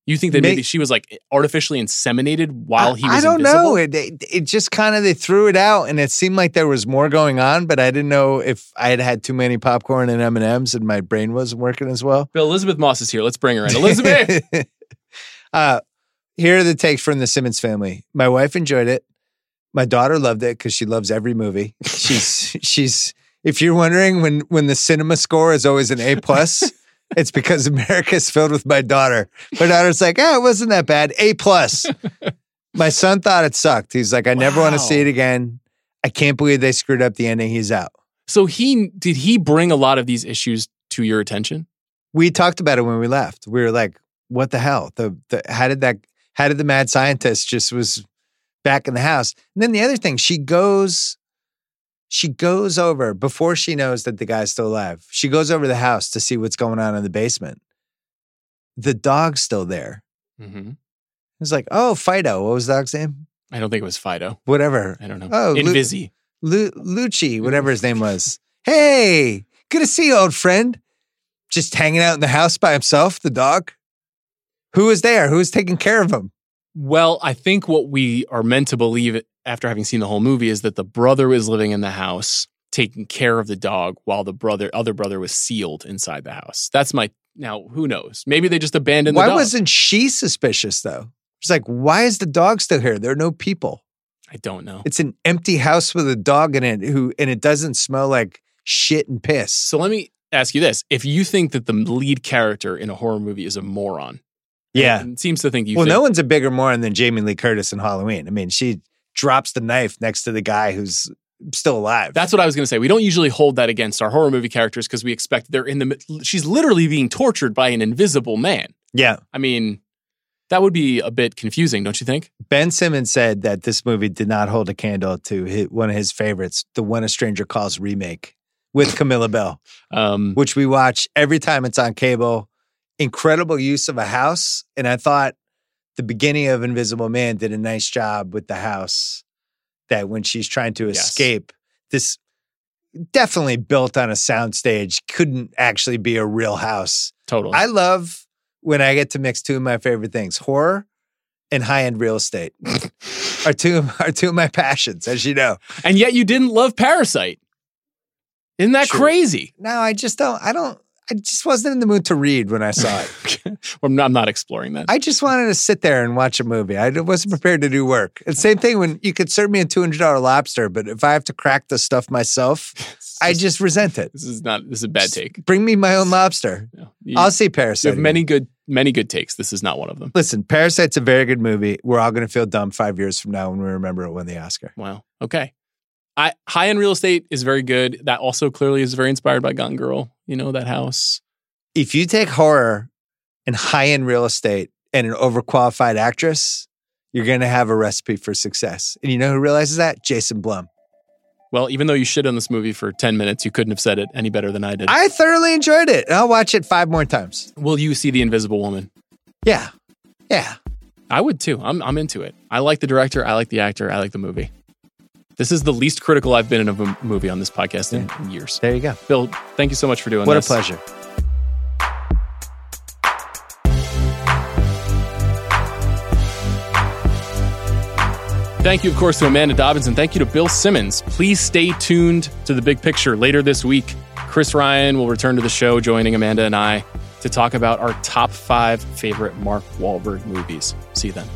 You think that May- maybe she was like artificially inseminated while he was I don't invisible? know. It, it it just kind of they threw it out, and it seemed like there was more going on, but I didn't know if I had had too many popcorn and M and my brain wasn't working as well. Bill, Elisabeth Moss is here. Let's bring her in. Elisabeth. uh, here are the takes from the Simmons family. My wife enjoyed it. My daughter loved it because she loves every movie. She's she's. If you're wondering when when the cinema score is always an A plus, it's because America's filled with my daughter. My daughter's like, oh, it wasn't that bad. A plus. my son thought it sucked. He's like, I never want to see it again. I can't believe they screwed up the ending. He's out. so he did he bring a lot of these issues to your attention? we talked about it when we left. We were like, "What the hell? The, the how did that? How did the mad scientist just was back in the house?" And then the other thing, she goes, she goes over before she knows that the guy's still alive. She goes over the house to see what's going on in the basement. The dog's still there. Mm-hmm. It's like, "Oh, Fido. What was the dog's name? I don't think it was Fido. Whatever. I don't know. Oh, Lu- Invisi. Lu- Lucci, whatever his name was. Hey, good to see you, old friend. Just hanging out in the house by himself, the dog. Who was there? Who was taking care of him? Well, I think what we are meant to believe after having seen the whole movie is that the brother was living in the house taking care of the dog while the brother other brother was sealed inside the house. That's my now who knows? Maybe they just abandoned the why wasn't she suspicious though? It's like, why is the dog still here? There are no people. I don't know. It's an empty house with a dog in it who and it doesn't smell like shit and piss. So let me ask you this. If you think that the lead character in a horror movie is a moron, Yeah. and seems to think you well, think, no one's a bigger moron than Jamie Lee Curtis in Halloween. I mean, she drops the knife next to the guy who's still alive. That's what I was going to say. We don't usually hold that against our horror movie characters because we expect they're in the. She's literally being tortured by an invisible man. yeah. I mean, that would be a bit confusing, don't you think? Ben Simmons said that this movie did not hold a candle to his, one of his favorites, the When a Stranger Calls remake with Camilla Belle, Um, which we watch every time it's on cable. Incredible use of a house. And I thought the beginning of Invisible Man did a nice job with the house that when she's trying to Yes. escape, this definitely built on a soundstage, couldn't actually be a real house. totally. I love when I get to mix two of my favorite things horror and high end real estate are two of, are two of my passions, as you know. and yet you didn't love Parasite. Isn't that Sure. crazy? No, I just don't, I don't, I just wasn't in the mood to read when I saw it. I'm, not, I'm not exploring that. I just wanted to sit there and watch a movie. I wasn't prepared to do work. It's same thing when you could serve me a $200 lobster, but if I have to crack the stuff myself, It's I just- just resent it. this is not. This is a bad Just take. Bring me my own lobster. No. You, I'll see you Parasite. have many good, many good takes. This is not one of them. Listen, Parasite's a very good movie. We're all going to feel dumb five years from now when we remember it won the Oscar. Wow. Okay. I high end real estate is very good. That also clearly is very inspired by Gone Girl. You know that house. If you take horror and high end real estate and an overqualified actress, you're going to have a recipe for success. And you know who realizes that? Jason Blum. Well, even though you shit on this movie for 10 minutes, you couldn't have said it any better than I did. I thoroughly enjoyed it. I'll watch it five more times. Will you see The Invisible Woman? Yeah. Yeah. I would too. I'm, I'm into it. I like the director. I like the actor. I like the movie. This is the least critical I've been in a movie on this podcast in, in years. There you go. Bill, thank you so much for doing What this. What a pleasure. Thank you, of course, to Amanda Dobbins, and thank you to Bill Simmons. Please stay tuned to the big picture later this week. Chris Ryan will return to the show, joining Amanda and I to talk about our top five favorite Mark Wahlberg movies. See you then.